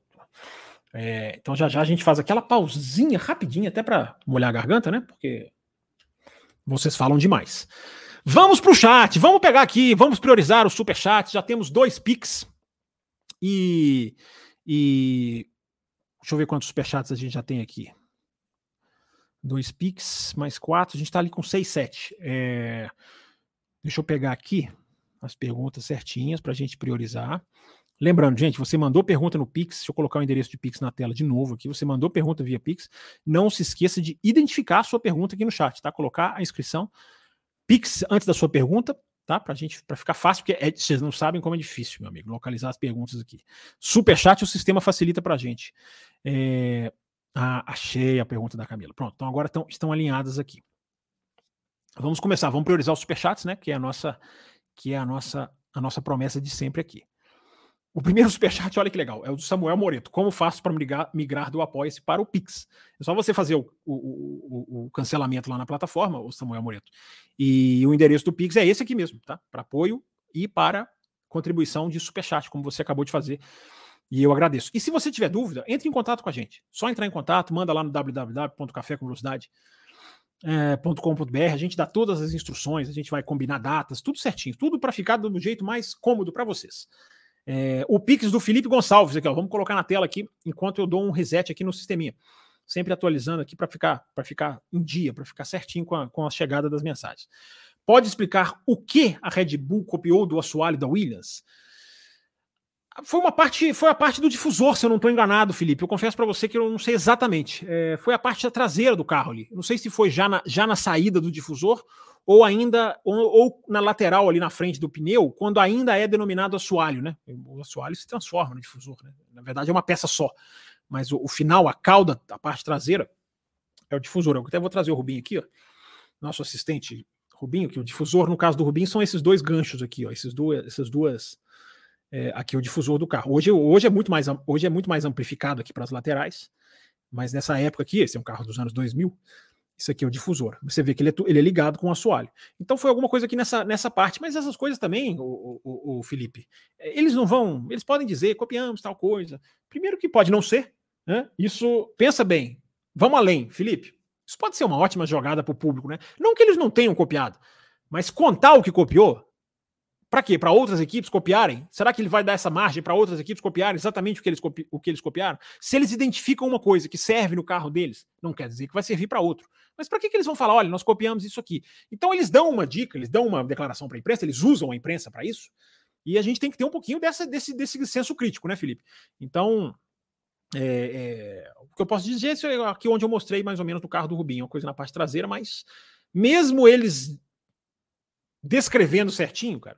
Speaker 2: É, então já já a gente faz aquela pausinha rapidinha, até para molhar a garganta, né? Porque vocês falam demais. Vamos para o chat, vamos pegar aqui, vamos priorizar o super chat. Já temos dois pics e, e Deixa eu ver quantos superchats a gente já tem aqui. Dois Pix, mais quatro. A gente está ali com seis, sete. É... Deixa eu pegar aqui as perguntas certinhas para a gente priorizar. Lembrando, gente, você mandou pergunta no Pix, deixa eu colocar o endereço de Pix na tela de novo aqui. Você mandou pergunta via Pix. Não se esqueça de identificar a sua pergunta aqui no chat, tá? Colocar a inscrição Pix antes da sua pergunta tá? Pra gente, para ficar fácil, porque é, vocês não sabem como é difícil, meu amigo, localizar as perguntas aqui. Super chat o sistema facilita pra gente. É, ah, achei a pergunta da Camila. Pronto, então agora tão, estão alinhadas aqui. Vamos começar, vamos priorizar os superchats, né? Que é a nossa, que é a nossa, a nossa promessa de sempre aqui. O primeiro superchat, olha que legal, é o do Samuel Moreto. Como faço para migrar, do Apoia-se para o Pix? É só você fazer o, o, o, o, cancelamento lá na plataforma, o Samuel Moreto. E o endereço do Pix é esse aqui mesmo, tá? Para apoio e para contribuição de superchat, como você acabou de fazer. E eu agradeço. E se você tiver dúvida, entre em contato com a gente. Só entrar em contato, manda lá no www.cafécomvelocidade.com.br. É, a gente dá todas as instruções, a gente vai combinar datas, tudo certinho, tudo para ficar do jeito mais cômodo para vocês. É, o Pix do Felipe Gonçalves aqui, ó, vamos colocar na tela aqui enquanto eu dou um reset aqui no sisteminha. Sempre atualizando aqui para ficar para ficar em dia, para ficar certinho com a, com a chegada das mensagens. Pode explicar o que a Red Bull copiou do assoalho da Williams? Foi uma parte, foi a parte do difusor, se eu não estou enganado, Felipe. Eu confesso para você que eu não sei exatamente. É, foi a parte da traseira do carro ali. não sei se foi já na, já na saída do difusor ou ainda ou, ou, na lateral ali na frente do pneu, quando ainda é denominado assoalho, né? O assoalho se transforma no difusor, né? Na verdade é uma peça só, mas o, o, final, a cauda, a parte traseira é o difusor. Eu até vou trazer o Rubinho aqui, ó. Nosso assistente Rubinho, que o difusor no caso do Rubinho são esses dois ganchos aqui, ó, esses duas, essas duas é, aqui o difusor do carro. Hoje, hoje é muito mais hoje é muito mais amplificado aqui para as laterais, mas nessa época aqui, esse é um carro dos anos 2000, isso aqui é o difusor. Você vê que ele é, ele é ligado com o assoalho. Então foi alguma coisa aqui nessa, nessa parte, mas essas coisas também, o, o, o, Felipe, eles não vão, eles podem dizer, copiamos tal coisa. Primeiro que pode não ser, né? Isso, pensa bem, vamos além, Felipe. Isso pode ser uma ótima jogada para o público, né? Não que eles não tenham copiado, mas contar o que copiou para quê? Para outras equipes copiarem? Será que ele vai dar essa margem para outras equipes copiarem exatamente o que, eles o que eles copiaram? Se eles identificam uma coisa que serve no carro deles, não quer dizer que vai servir para outro. Mas para que, que eles vão falar, olha, nós copiamos isso aqui? Então eles dão uma dica, eles dão uma declaração para a imprensa, eles usam a imprensa para isso, e a gente tem que ter um pouquinho dessa, desse, desse senso crítico, né, Felipe? Então, É, é, o que eu posso dizer é aqui onde eu mostrei mais ou menos no carro do Rubinho, uma coisa na parte traseira, mas mesmo eles descrevendo certinho, cara,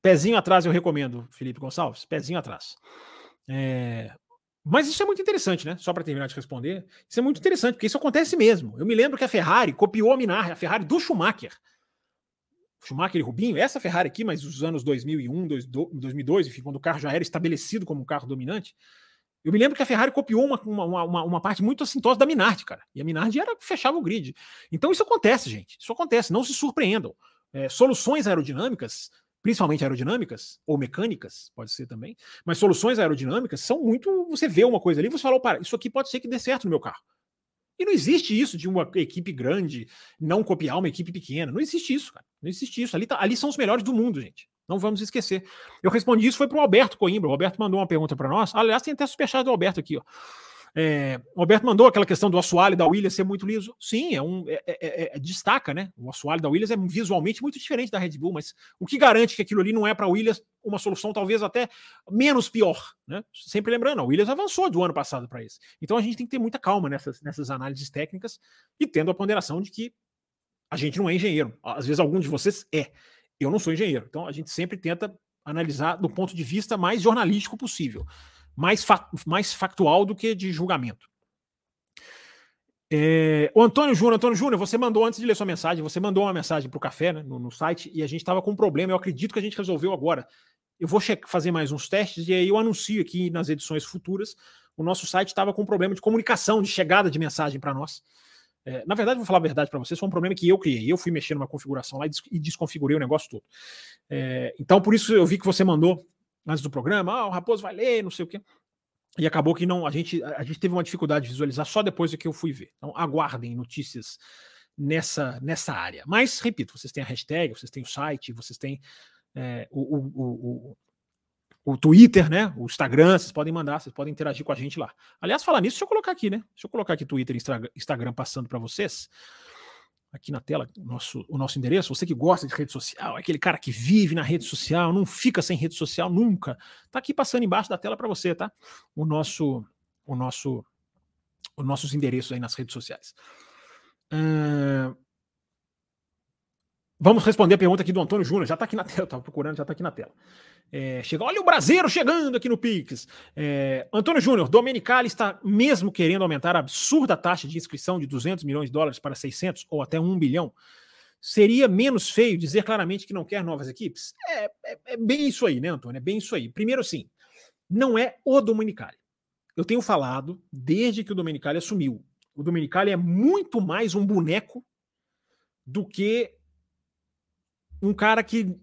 Speaker 2: pezinho atrás eu recomendo, Felipe Gonçalves, pezinho atrás. É, mas isso é muito interessante, né? Só para terminar de responder, isso é muito interessante, porque isso acontece mesmo. Eu me lembro que a Ferrari copiou a Minardi, a Ferrari do Schumacher. Schumacher e Rubinho, essa Ferrari aqui, mas os anos 2001, 2002, enfim, quando o carro já era estabelecido como um carro dominante, eu me lembro que a Ferrari copiou uma, uma, uma, uma parte muito assintosa da Minardi, cara. E a Minardi era fechava o grid. Então isso acontece, gente. Isso acontece. Não se surpreendam. É, soluções aerodinâmicas, principalmente aerodinâmicas, ou mecânicas, pode ser também, mas soluções aerodinâmicas são muito. Você vê uma coisa ali, você fala, para, isso aqui pode ser que dê certo no meu carro. E não existe isso de uma equipe grande não copiar uma equipe pequena. Não existe isso, cara. Não existe isso. Ali, tá, ali são os melhores do mundo, gente. Não vamos esquecer. Eu respondi isso foi para o Alberto Coimbra. O Alberto mandou uma pergunta para nós. Aliás, tem até superchat do Alberto aqui. Ó. É, o Alberto mandou aquela questão do assoalho da Williams ser muito liso. Sim, é um é, é, é, é destaca, né? O assoalho da Williams é visualmente muito diferente da Red Bull, mas o que garante que aquilo ali não é para a Williams uma solução talvez até menos pior, né? Sempre lembrando, a Williams avançou do ano passado para isso. Então a gente tem que ter muita calma nessas, nessas análises técnicas e tendo a ponderação de que a gente não é engenheiro. Às vezes algum de vocês é. Eu não sou engenheiro. Então a gente sempre tenta analisar do ponto de vista mais jornalístico possível, mais, fa mais factual do que de julgamento. É, o Antônio Júnior, Antônio Júnior, você mandou antes de ler sua mensagem, você mandou uma mensagem para o café né, no, no, site e a gente estava com um problema. Eu acredito que a gente resolveu agora. Eu vou fazer mais uns testes e aí eu anuncio aqui nas edições futuras. O nosso site estava com um problema de comunicação, de chegada de mensagem para nós. É, na verdade, vou falar a verdade para vocês, foi um problema que eu criei. Eu fui mexer numa configuração lá e, des e desconfigurei o negócio todo. É, então, por isso eu vi que você mandou antes do programa, ah, o Raposo vai ler, não sei o quê. E acabou que não, a gente, a gente teve uma dificuldade de visualizar só depois do que eu fui ver. Então, aguardem notícias nessa, nessa área. Mas, repito, vocês têm a hashtag, vocês têm o site, vocês têm é, o, o, o, o Twitter, né? O Instagram, vocês podem mandar, vocês podem interagir com a gente lá. Aliás, falar nisso, deixa eu colocar aqui, né? Deixa eu colocar aqui Twitter e Instagram passando para vocês. Aqui na tela, o nosso, o nosso endereço. Você que gosta de rede social, aquele cara que vive na rede social, não fica sem rede social nunca. Tá aqui passando embaixo da tela para você, tá? O nosso, o nosso, os nossos endereços aí nas redes sociais. Uh, Vamos responder a pergunta aqui do Antônio Júnior. Já está aqui na tela, estava procurando, já está aqui na tela. É, chega, olha o brasileiro chegando aqui no Pix. É, Antônio Júnior, Domenicali está mesmo querendo aumentar a absurda taxa de inscrição de 200 milhões de dólares para 600 ou até 1 bilhão. Seria menos feio dizer claramente que não quer novas equipes? É, é, é bem isso aí, né, Antônio? É bem isso aí. Primeiro, sim, não é o Domenicali. Eu tenho falado desde que o Domenicali assumiu. O Domenicali é muito mais um boneco do que um cara que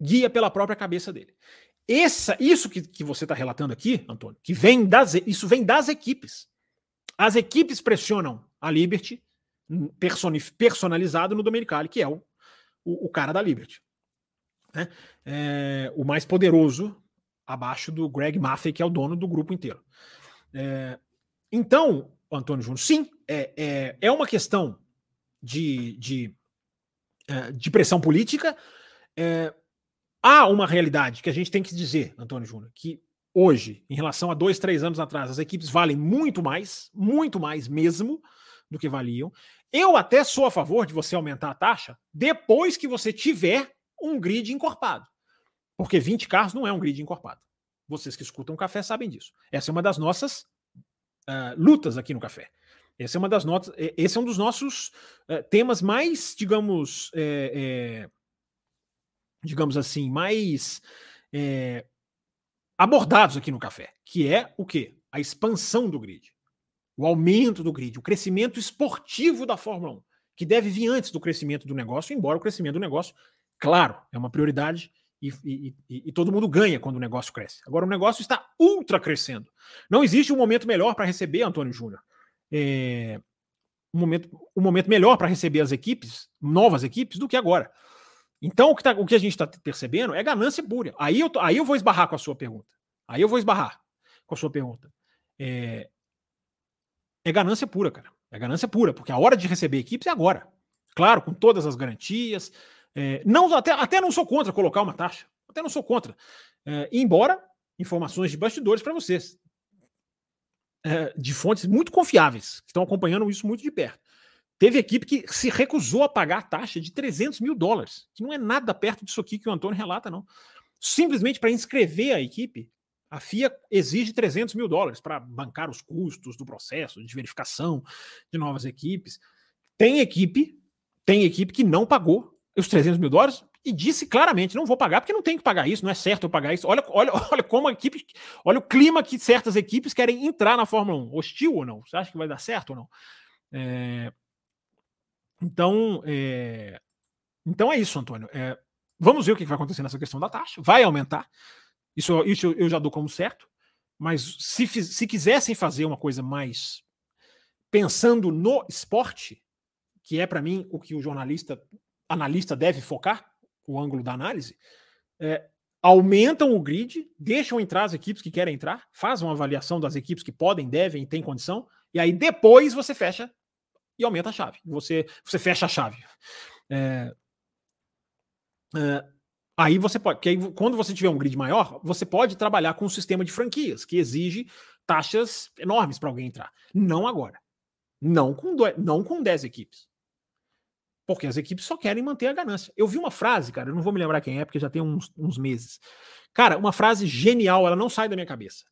Speaker 2: guia pela própria cabeça dele. Essa, isso que, que você está relatando aqui, Antônio, que vem das, isso vem das equipes. As equipes pressionam a Liberty personalizado no Domenicali, que é o, o, o cara da Liberty. Né? É, o mais poderoso abaixo do Greg Maffei, que é o dono do grupo inteiro. É, então, Antônio Júnior, sim, é, é, é uma questão de, de é, de pressão política. É, há uma realidade que a gente tem que dizer, Antônio Júnior, que hoje, em relação a dois, três anos atrás, as equipes valem muito mais, muito mais mesmo do que valiam. Eu até sou a favor de você aumentar a taxa depois que você tiver um grid encorpado. Porque 20 carros não é um grid encorpado. Vocês que escutam o café sabem disso. Essa é uma das nossas uh, lutas aqui no café. Essa é uma das notas. Esse é um dos nossos é, temas mais, digamos, é, é, digamos assim, mais é, abordados aqui no café, que é o quê? A expansão do grid, o aumento do grid, o crescimento esportivo da Fórmula 1, que deve vir antes do crescimento do negócio, embora o crescimento do negócio, claro, é uma prioridade e, e, e, e, todo mundo ganha quando o negócio cresce. Agora o negócio está ultra crescendo. Não existe um momento melhor para receber Antônio Júnior é, um, momento, um momento melhor para receber as equipes, novas equipes, do que agora. Então, o que, tá, o que a gente está percebendo é ganância pura. Aí eu, aí eu vou esbarrar com a sua pergunta. Aí eu vou esbarrar com a sua pergunta. É, é ganância pura, cara. É ganância pura, porque a hora de receber equipes é agora. Claro, com todas as garantias. É, não, até, até não sou contra colocar uma taxa. Até não sou contra. É, embora informações de bastidores para vocês. é, de fontes muito confiáveis, que estão acompanhando isso muito de perto. Teve equipe que se recusou a pagar a taxa de 300 mil dólares, que não é nada perto disso aqui que o Antônio relata, não. Simplesmente para inscrever a equipe, a FIA exige 300 mil dólares para bancar os custos do processo de verificação de novas equipes. Tem equipe, tem equipe que não pagou os 300 mil dólares e disse claramente: não vou pagar porque não tenho que pagar isso, não é certo eu pagar isso. Olha, olha, olha como a equipe, olha o clima que certas equipes querem entrar na Fórmula 1. Hostil ou não? Você acha que vai dar certo ou não? É... Então, é... então é isso, Antônio. É... Vamos ver o que vai acontecer nessa questão da taxa. Vai aumentar. Isso, isso eu já dou como certo. Mas se, se quisessem fazer uma coisa mais pensando no esporte, que é para mim o que o jornalista, analista deve focar, o ângulo da análise, é, aumentam o grid, deixam entrar as equipes que querem entrar, fazem uma avaliação das equipes que podem, devem e têm condição, e aí depois você fecha e aumenta a chave. Você, você fecha a chave. É, é, aí você pode, que aí, quando você tiver um grid maior, você pode trabalhar com um sistema de franquias que exige taxas enormes para alguém entrar. Não agora. Não com, não com 10 equipes. Porque as equipes só querem manter a ganância. Eu vi uma frase, cara, eu não vou me lembrar quem é, porque já tem uns, uns meses. Cara, uma frase genial, ela não sai da minha cabeça.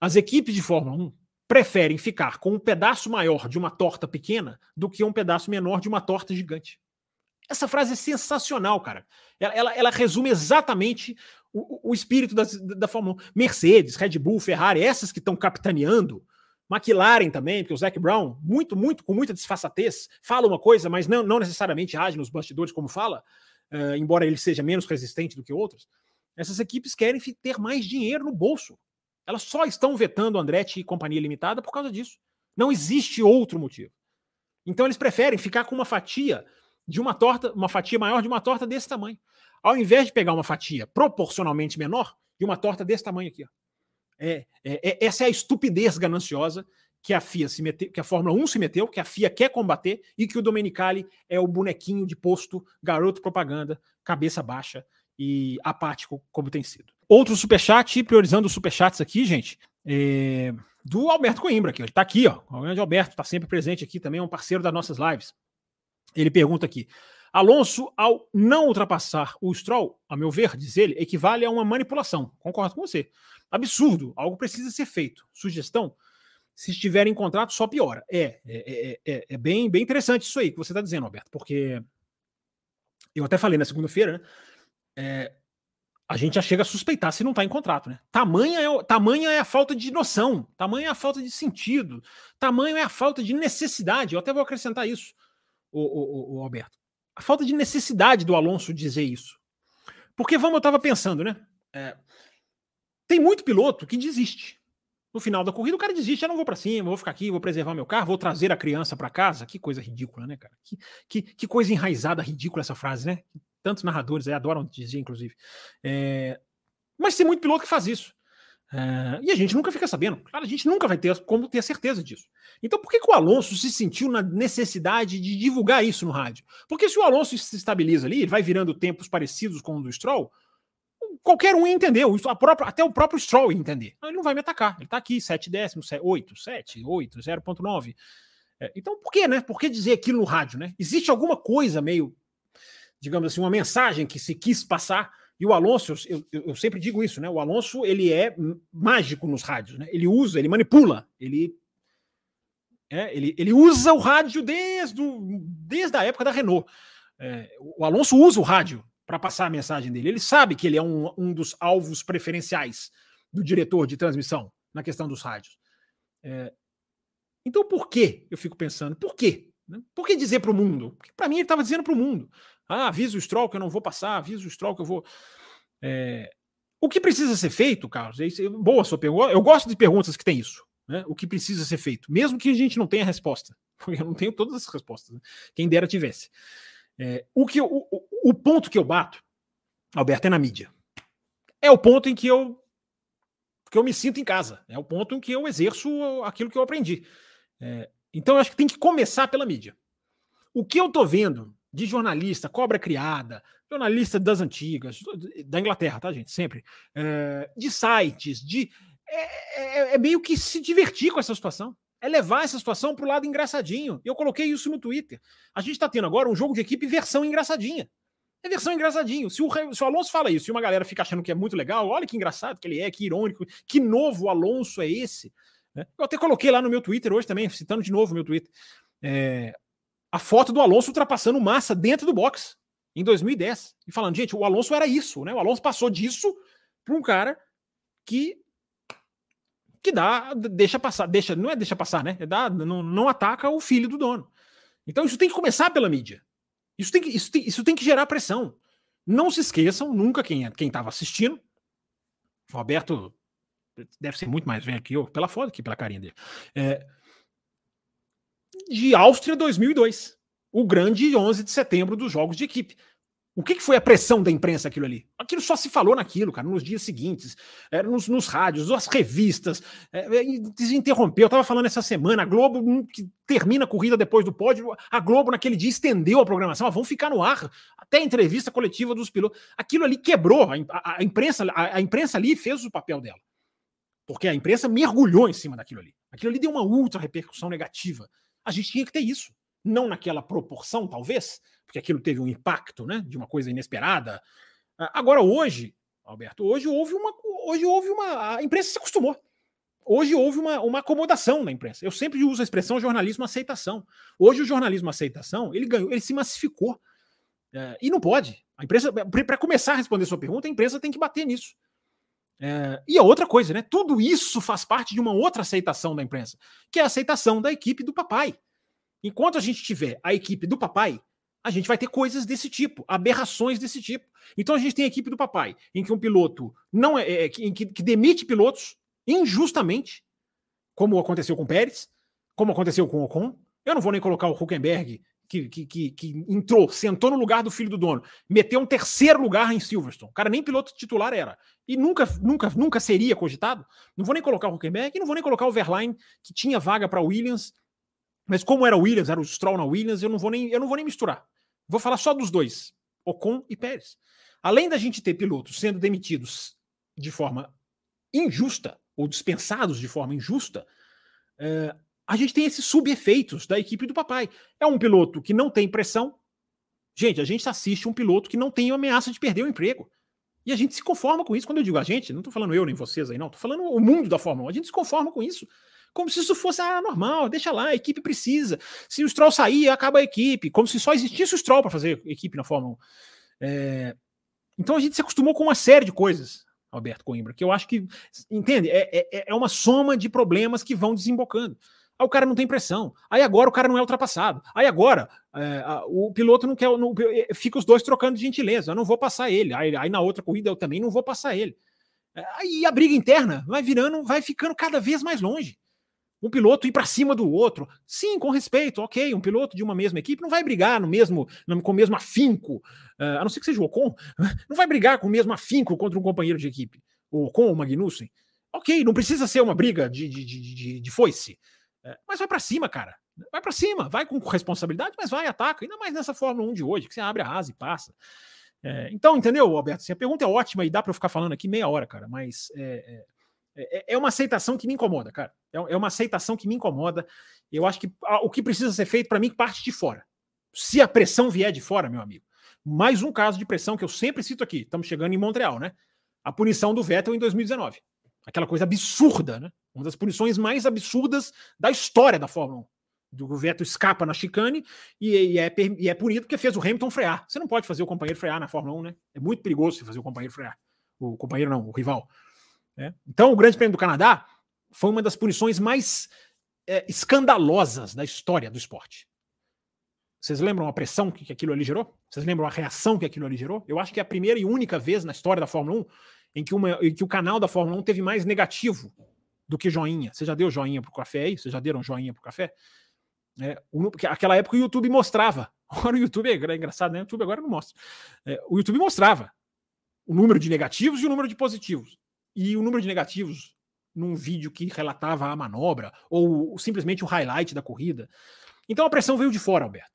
Speaker 2: As equipes de Fórmula 1 preferem ficar com um pedaço maior de uma torta pequena do que um pedaço menor de uma torta gigante. Essa frase é sensacional, cara. Ela, ela, ela resume exatamente o, o espírito da, da Fórmula 1. Mercedes, Red Bull, Ferrari, essas que estão capitaneando McLaren também, porque o Zac Brown, muito, muito, com muita disfarçatez, fala uma coisa, mas não, não necessariamente age nos bastidores como fala, uh, embora ele seja menos resistente do que outros. Essas equipes querem ter mais dinheiro no bolso. Elas só estão vetando Andretti e Companhia Limitada por causa disso. Não existe outro motivo. Então eles preferem ficar com uma fatia de uma torta, uma fatia maior de uma torta desse tamanho, ao invés de pegar uma fatia proporcionalmente menor de uma torta desse tamanho aqui. Ó. É, é, é, essa é a estupidez gananciosa que a FIA se meteu, que a Fórmula 1 se meteu, que a FIA quer combater e que o Domenicali é o bonequinho de posto, garoto propaganda, cabeça baixa e apático como tem sido. Outro superchat, priorizando os superchats aqui, gente, é, do Alberto Coimbra, aqui, ele está aqui, ó, o grande Alberto está sempre presente aqui, também é um parceiro das nossas lives. Ele pergunta aqui: Alonso, ao não ultrapassar o Stroll, a meu ver, diz ele, equivale a uma manipulação. Concordo com você. Absurdo. Algo precisa ser feito. Sugestão: se estiver em contrato, só piora. É, é, é, é bem, bem interessante isso aí que você está dizendo, Alberto, porque eu até falei na segunda-feira, né? É, a gente já chega a suspeitar se não está em contrato, né? Tamanha é, tamanha é a falta de noção, tamanha é a falta de sentido, tamanho é a falta de necessidade. Eu até vou acrescentar isso, o, o, o Alberto a falta de necessidade do Alonso dizer isso. Porque, vamos, eu estava pensando, né? É, tem muito piloto que desiste. No final da corrida, o cara desiste, eu não vou para cima, vou ficar aqui, vou preservar meu carro, vou trazer a criança para casa. Que coisa ridícula, né, cara? Que, que, que, coisa enraizada, ridícula essa frase, né? Tantos narradores adoram dizer, inclusive. É, mas tem muito piloto que faz isso. Uh, e a gente nunca fica sabendo. Claro, a gente nunca vai ter como ter certeza disso. Então, por que, que o Alonso se sentiu na necessidade de divulgar isso no rádio? Porque se o Alonso se estabiliza ali, ele vai virando tempos parecidos com o do Stroll, qualquer um entendeu. Própria, até o próprio Stroll entender. Ele não vai me atacar. Ele está aqui, 7 décimos, 8, 7, 8, 0.9. É, então, por que, né? Por que dizer aquilo no rádio, né? Existe alguma coisa meio, digamos assim, uma mensagem que se quis passar e o Alonso, eu, eu, sempre digo isso, né? O Alonso ele é mágico nos rádios, né? Ele usa, ele manipula, ele é, ele, ele usa o rádio desde, o, desde a época da Renault. É, o Alonso usa o rádio para passar a mensagem dele. Ele sabe que ele é um, um dos alvos preferenciais do diretor de transmissão na questão dos rádios. É, então, por que eu fico pensando? Por quê? Né? Por que dizer para o mundo? Para mim ele estava dizendo para o mundo. Ah, avisa o Stroll que eu não vou passar, avisa o Stroll que eu vou. É... O que precisa ser feito, Carlos? É boa sua pergunta. Eu gosto de perguntas que tem isso. Né? O que precisa ser feito, mesmo que a gente não tenha resposta. Eu não tenho todas as respostas. Né? Quem dera tivesse. É... o, que eu, o, o ponto que eu bato, Alberto, é na mídia. É o ponto em que eu que eu me sinto em casa. É o ponto em que eu exerço aquilo que eu aprendi. É, então, eu acho que tem que começar pela mídia. O que eu estou vendo de jornalista, cobra criada, jornalista das antigas, da Inglaterra, tá, gente? Sempre. É, de sites, de. é, é, é meio que se divertir com essa situação é levar essa situação para o lado engraçadinho. Eu coloquei isso no Twitter. A gente está tendo agora um jogo de equipe versão engraçadinha. É versão engraçadinho. Se o, se o Alonso fala isso, se uma galera fica achando que é muito legal, olha que engraçado que ele é, que irônico, que novo Alonso é esse. Né? Eu até coloquei lá no meu Twitter hoje também, citando de novo o meu Twitter, é, a foto do Alonso ultrapassando massa dentro do box em 2010. E falando, gente, o Alonso era isso, né? O Alonso passou disso para um cara que que dá, deixa passar, deixa, não é deixa passar, né? É dá, não, não ataca o filho do dono. Então isso tem que começar pela mídia. Isso tem que, isso tem, isso tem que gerar pressão. Não se esqueçam, nunca quem quem estava assistindo, o Roberto deve ser muito mais velho que eu, pela foto aqui, pela carinha dele. É, de Áustria 2002, o grande 11 de setembro dos jogos de equipe. O que, foi a pressão da imprensa aquilo ali? Aquilo só se falou naquilo, cara, nos dias seguintes, é, nos, nos, rádios, nas revistas, é, desinterrompeu. Eu estava falando essa semana, a Globo, hum, que termina a corrida depois do pódio, a Globo naquele dia estendeu a programação, ah, vão ficar no ar, até a entrevista coletiva dos pilotos. Aquilo ali quebrou, a, a imprensa, a, a, imprensa ali fez o papel dela. Porque a imprensa mergulhou em cima daquilo ali. Aquilo ali deu uma ultra repercussão negativa. A gente tinha que ter isso. Não naquela proporção, talvez, porque aquilo teve um impacto, né, de uma coisa inesperada. Agora hoje, Alberto, hoje houve uma, hoje houve uma, a imprensa se acostumou. Hoje houve uma, uma acomodação na imprensa. Eu sempre uso a expressão jornalismo aceitação. Hoje o jornalismo aceitação ele ganhou, ele se massificou é, e não pode. A imprensa, para começar a responder sua pergunta, a imprensa tem que bater nisso. É, e a outra coisa, né? Tudo isso faz parte de uma outra aceitação da imprensa, que é a aceitação da equipe do papai. Enquanto a gente tiver a equipe do papai, a gente vai ter coisas desse tipo, aberrações desse tipo. Então a gente tem a equipe do papai, em que um piloto não é, é que, que demite pilotos injustamente, como aconteceu com o Pérez, como aconteceu com o Ocon. Eu não vou nem colocar o Huckenberg, que, que, que, entrou, sentou no lugar do filho do dono, meteu um terceiro lugar em Silverstone. O cara nem piloto titular era. E nunca, nunca, nunca seria cogitado. Não vou nem colocar o Huckenberg, não vou nem colocar o Verline, que tinha vaga para Williams mas como era Williams, era o Stroll na Williams, eu não vou nem, eu não vou nem misturar. Vou falar só dos dois, Ocon e Pérez. Além da gente ter pilotos sendo demitidos de forma injusta ou dispensados de forma injusta, é, a gente tem esses subefeitos da equipe do papai. É um piloto que não tem pressão. Gente, a gente assiste um piloto que não tem ameaça de perder o emprego. E a gente se conforma com isso. Quando eu digo a gente, não estou falando eu nem vocês aí, não. Estou falando o mundo da Fórmula 1. A gente se conforma com isso. Como se isso fosse ah, normal, deixa lá, a equipe precisa. Se o Stroll sair, acaba a equipe. Como se só existisse o Stroll para fazer equipe na Fórmula 1. É... Então a gente se acostumou com uma série de coisas, Alberto Coimbra, que eu acho que, entende? É, é, é uma soma de problemas que vão desembocando. Aí o cara não tem pressão. Aí agora o cara não é ultrapassado. Aí agora é, o piloto não quer. Não, é, fica os dois trocando de gentileza. Eu não vou passar ele. Aí, aí na outra corrida eu também não vou passar ele. É, aí a briga interna vai virando, vai ficando cada vez mais longe um piloto ir para cima do outro. Sim, com respeito, ok. Um piloto de uma mesma equipe não vai brigar no mesmo, com o mesmo afinco, uh, a não ser que seja o Ocon, não vai brigar com o mesmo afinco contra um companheiro de equipe, o Ocon ou o Magnussen. Ok, não precisa ser uma briga de, de, de, de, de foice, uh, mas vai para cima, cara. Vai para cima, vai com responsabilidade, mas vai, ataca. Ainda mais nessa Fórmula 1 de hoje, que você abre a asa e passa. É, então, entendeu, Alberto? Assim, a pergunta é ótima e dá para eu ficar falando aqui meia hora, cara, mas é, é, é, uma aceitação que me incomoda, cara. É, é uma aceitação que me incomoda. Eu acho que o que precisa ser feito para mim parte de fora. Se a pressão vier de fora, meu amigo. Mais um caso de pressão que eu sempre cito aqui. Estamos chegando em Montreal, né? A punição do Vettel em 2019. Aquela coisa absurda, né? Uma das punições mais absurdas da história da Fórmula 1. Do Vettel escapa na chicane e, e, é, e é punido porque fez o Hamilton frear. Você não pode fazer o companheiro frear na Fórmula 1, né? É muito perigoso você fazer o companheiro frear. O companheiro não, o rival. Né? Então, o Grande Prêmio do Canadá foi uma das punições mais é, escandalosas da história do esporte. Vocês lembram a pressão que, que aquilo ali gerou? Vocês lembram a reação que aquilo ali gerou? Eu acho que é a primeira e única vez na história da Fórmula 1 em que, uma, em que o canal da Fórmula 1 teve mais negativo do que joinha. Você já deu joinha pro café aí? Vocês já deram joinha pro café? É, aquela época o YouTube mostrava. Agora o YouTube é, é engraçado, né? O YouTube agora não mostra. É, o YouTube mostrava o número de negativos e o número de positivos e o número de negativos num vídeo que relatava a manobra ou simplesmente o highlight da corrida. Então a pressão veio de fora, Alberto.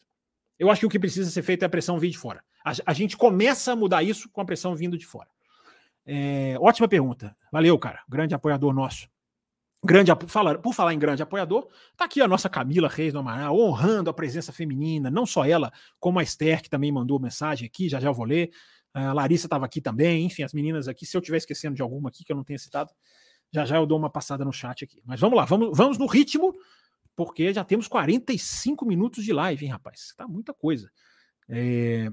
Speaker 2: Eu acho que o que precisa ser feito é a pressão vir de fora. A, a gente começa a mudar isso com a pressão vindo de fora. É, ótima pergunta. Valeu, cara. Grande apoiador nosso. Grande, por falar em grande apoiador, tá aqui a nossa Camila Reis do Amaral, honrando a presença feminina, não só ela, como a Esther, que também mandou mensagem aqui, já já vou ler. A Larissa estava aqui também, enfim, as meninas aqui. Se eu estiver esquecendo de alguma aqui que eu não tenha citado, já já eu dou uma passada no chat aqui. Mas vamos lá, vamos, vamos no ritmo, porque já temos 45 minutos de live, hein, rapaz? Tá muita coisa. É...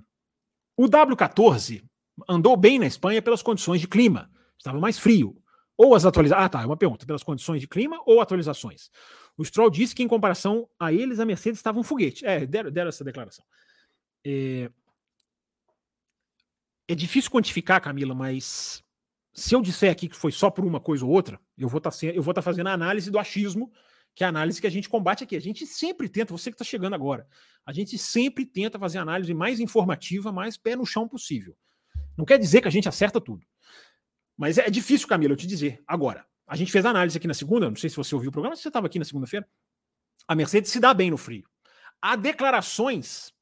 Speaker 2: O W14 andou bem na Espanha pelas condições de clima. Estava mais frio. Ou as atualizações. Ah, tá. É uma pergunta. Pelas condições de clima ou atualizações? O Stroll disse que, em comparação a eles, a Mercedes estava um foguete. É, deram, deram essa declaração. É... é difícil quantificar, Camila, mas se eu disser aqui que foi só por uma coisa ou outra, eu vou tá estar tá fazendo a análise do achismo, que é a análise que a gente combate aqui. A gente sempre tenta, você que está chegando agora, a gente sempre tenta fazer a análise mais informativa, mais pé no chão possível. Não quer dizer que a gente acerta tudo. Mas é difícil, Camila, eu te dizer. Agora, a gente fez a análise aqui na segunda, não sei se você ouviu o programa, se você estava aqui na segunda-feira. A Mercedes se dá bem no frio. Há declarações,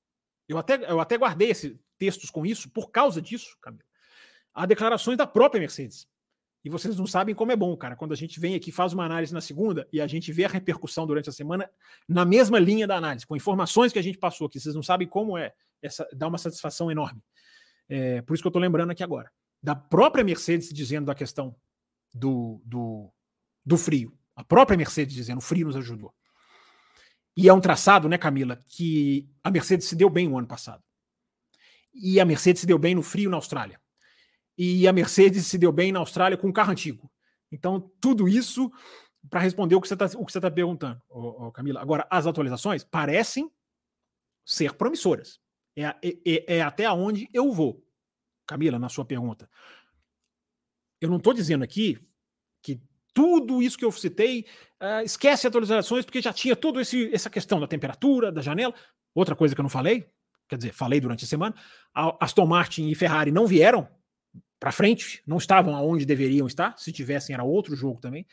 Speaker 2: eu até, eu até guardei esses textos com isso, por causa disso, Camila. Há declarações da própria Mercedes. E vocês não sabem como é bom, cara, quando a gente vem aqui, faz uma análise na segunda e a gente vê a repercussão durante a semana na mesma linha da análise, com informações que a gente passou aqui. Vocês não sabem como é. Essa, dá uma satisfação enorme. É, por isso que eu estou lembrando aqui agora. Da própria Mercedes dizendo da questão do, do, do frio. A própria Mercedes dizendo o frio nos ajudou. E é um traçado, né, Camila, que a Mercedes se deu bem o ano passado. E a Mercedes se deu bem no frio na Austrália. E a Mercedes se deu bem na Austrália com um carro antigo. Então, tudo isso para responder o que você está tá perguntando, ô, ô, Camila. Agora, as atualizações parecem ser promissoras. É, é, é até onde eu vou, Camila, na sua pergunta. Eu não estou dizendo aqui que tudo isso que eu citei, uh, esquece atualizações, porque já tinha toda essa questão da temperatura, da janela. Outra coisa que eu não falei, quer dizer, falei durante a semana, a Aston Martin e Ferrari não vieram para frente, não estavam aonde deveriam estar, se tivessem era outro jogo também.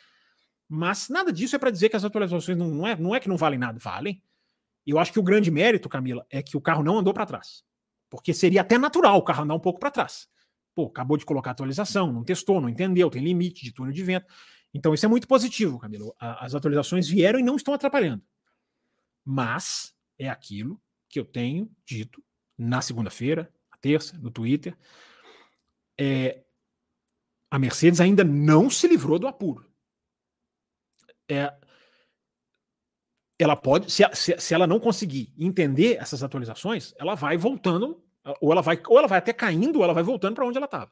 Speaker 2: Mas nada disso é para dizer que as atualizações não, não, é, não é que não valem nada, valem. E eu acho que o grande mérito, Camila, é que o carro não andou para trás. Porque seria até natural o carro andar um pouco para trás. Pô, acabou de colocar atualização, não testou, não entendeu, tem limite de túnel de vento. Então isso é muito positivo, Camilo. As atualizações vieram e não estão atrapalhando. Mas é aquilo que eu tenho dito na segunda-feira, na terça, no Twitter. É, a Mercedes ainda não se livrou do apuro. É, ela pode, se, se, ela não conseguir entender essas atualizações, ela vai voltando, ou ela vai, ou ela vai até caindo, ou ela vai voltando para onde ela estava.